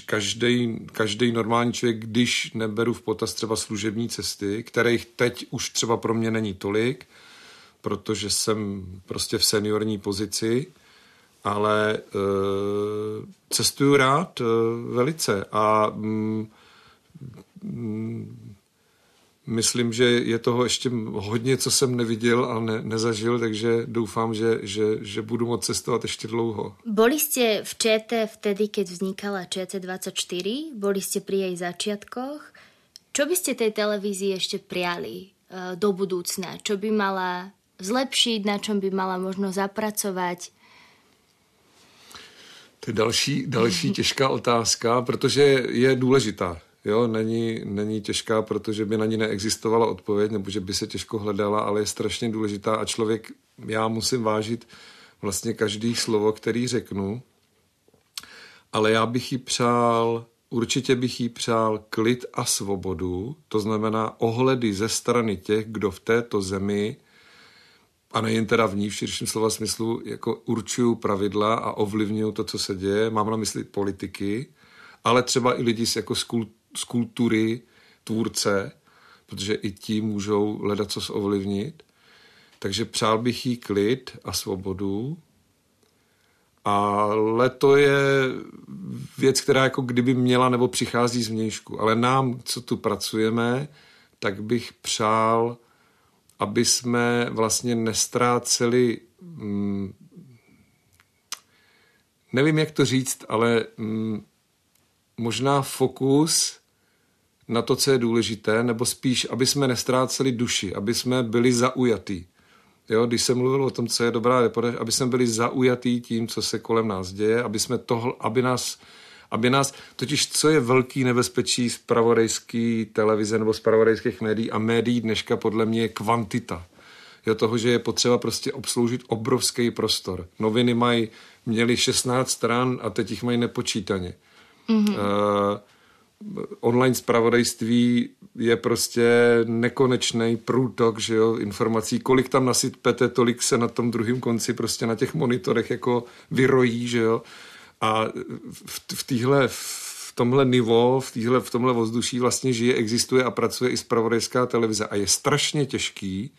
každý, každý normální člověk, když neberu v potaz třeba služební cesty, kterých teď už třeba pro mě není tolik, protože jsem prostě v seniorní pozici, ale e, cestuju rád e, velice. A mm, mm, myslím, že je toho ještě hodně, co jsem neviděl a ne, nezažil, takže doufám, že, že, že budu moct cestovat ještě dlouho. Boli jste v ČT vtedy, keď vznikala ČT24? Boli jste pri jej začiatkoch? Čo by ste tej televízii ešte priali uh, do budúcna? Čo by mala zlepšiť, na čom by mala možno zapracovat? To je další, další těžká otázka, protože je důležitá jo, není, není těžká, protože by na ní neexistovala odpověď, nebo že by se těžko hledala, ale je strašně důležitá a člověk, já musím vážit vlastně každý slovo, který řeknu, ale já bych jí přál, určitě bych jí přál klid a svobodu, to znamená ohledy ze strany těch, kdo v této zemi a nejen teda v ní v širším slova smyslu, jako určují pravidla a ovlivňují to, co se děje. Mám na mysli politiky, ale třeba i lidi z, jako z, kult, z kultury tvůrce, protože i ti můžou hledat co ovlivnit. Takže přál bych jí klid a svobodu, ale to je věc, která jako kdyby měla nebo přichází z vnějšku. Ale nám, co tu pracujeme, tak bych přál, aby jsme vlastně nestráceli, mm, nevím, jak to říct, ale mm, možná fokus na to, co je důležité, nebo spíš, aby jsme nestráceli duši, aby jsme byli zaujatí. Jo, když jsem mluvil o tom, co je dobrá reportáž, aby jsme byli zaujatí tím, co se kolem nás děje, aby jsme tohle, aby nás, aby nás, totiž co je velký nebezpečí z pravodejské televize nebo z pravodejských médií a médií dneška podle mě je kvantita. Jo, toho, že je potřeba prostě obsloužit obrovský prostor. Noviny mají, měly 16 stran a teď jich mají nepočítaně. Mm-hmm. Uh, online spravodajství je prostě nekonečný průtok že jo, informací. Kolik tam nasypete, tolik se na tom druhém konci prostě na těch monitorech jako vyrojí, že jo. A v, v téhle v tomhle nivo, v, týhle, v tomhle vzduší vlastně žije, existuje a pracuje i spravodajská televize. A je strašně těžký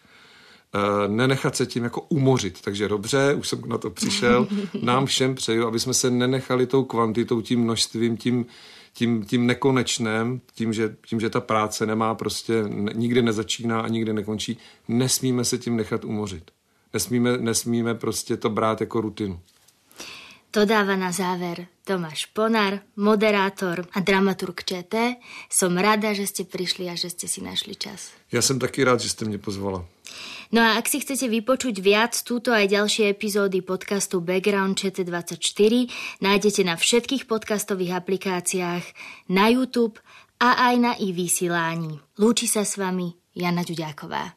uh, nenechat se tím jako umořit. Takže dobře, už jsem na to přišel. Nám všem přeju, aby jsme se nenechali tou kvantitou, tím množstvím, tím, tím, tím nekonečném, tím že, tím, že ta práce nemá prostě, nikdy nezačíná a nikdy nekončí, nesmíme se tím nechat umořit. Nesmíme, nesmíme prostě to brát jako rutinu. To dáva na záver Tomáš Ponar, moderátor a dramaturg ČT. Som rada, že ste prišli a že ste si našli čas. Ja som taký rád, že ste mě pozvala. No a ak si chcete vypočuť viac túto aj ďalšie epizódy podcastu Background ČT24, nájdete na všetkých podcastových aplikáciách, na YouTube a aj na i vysílání. Lúči sa s vami Jana Ďuďáková.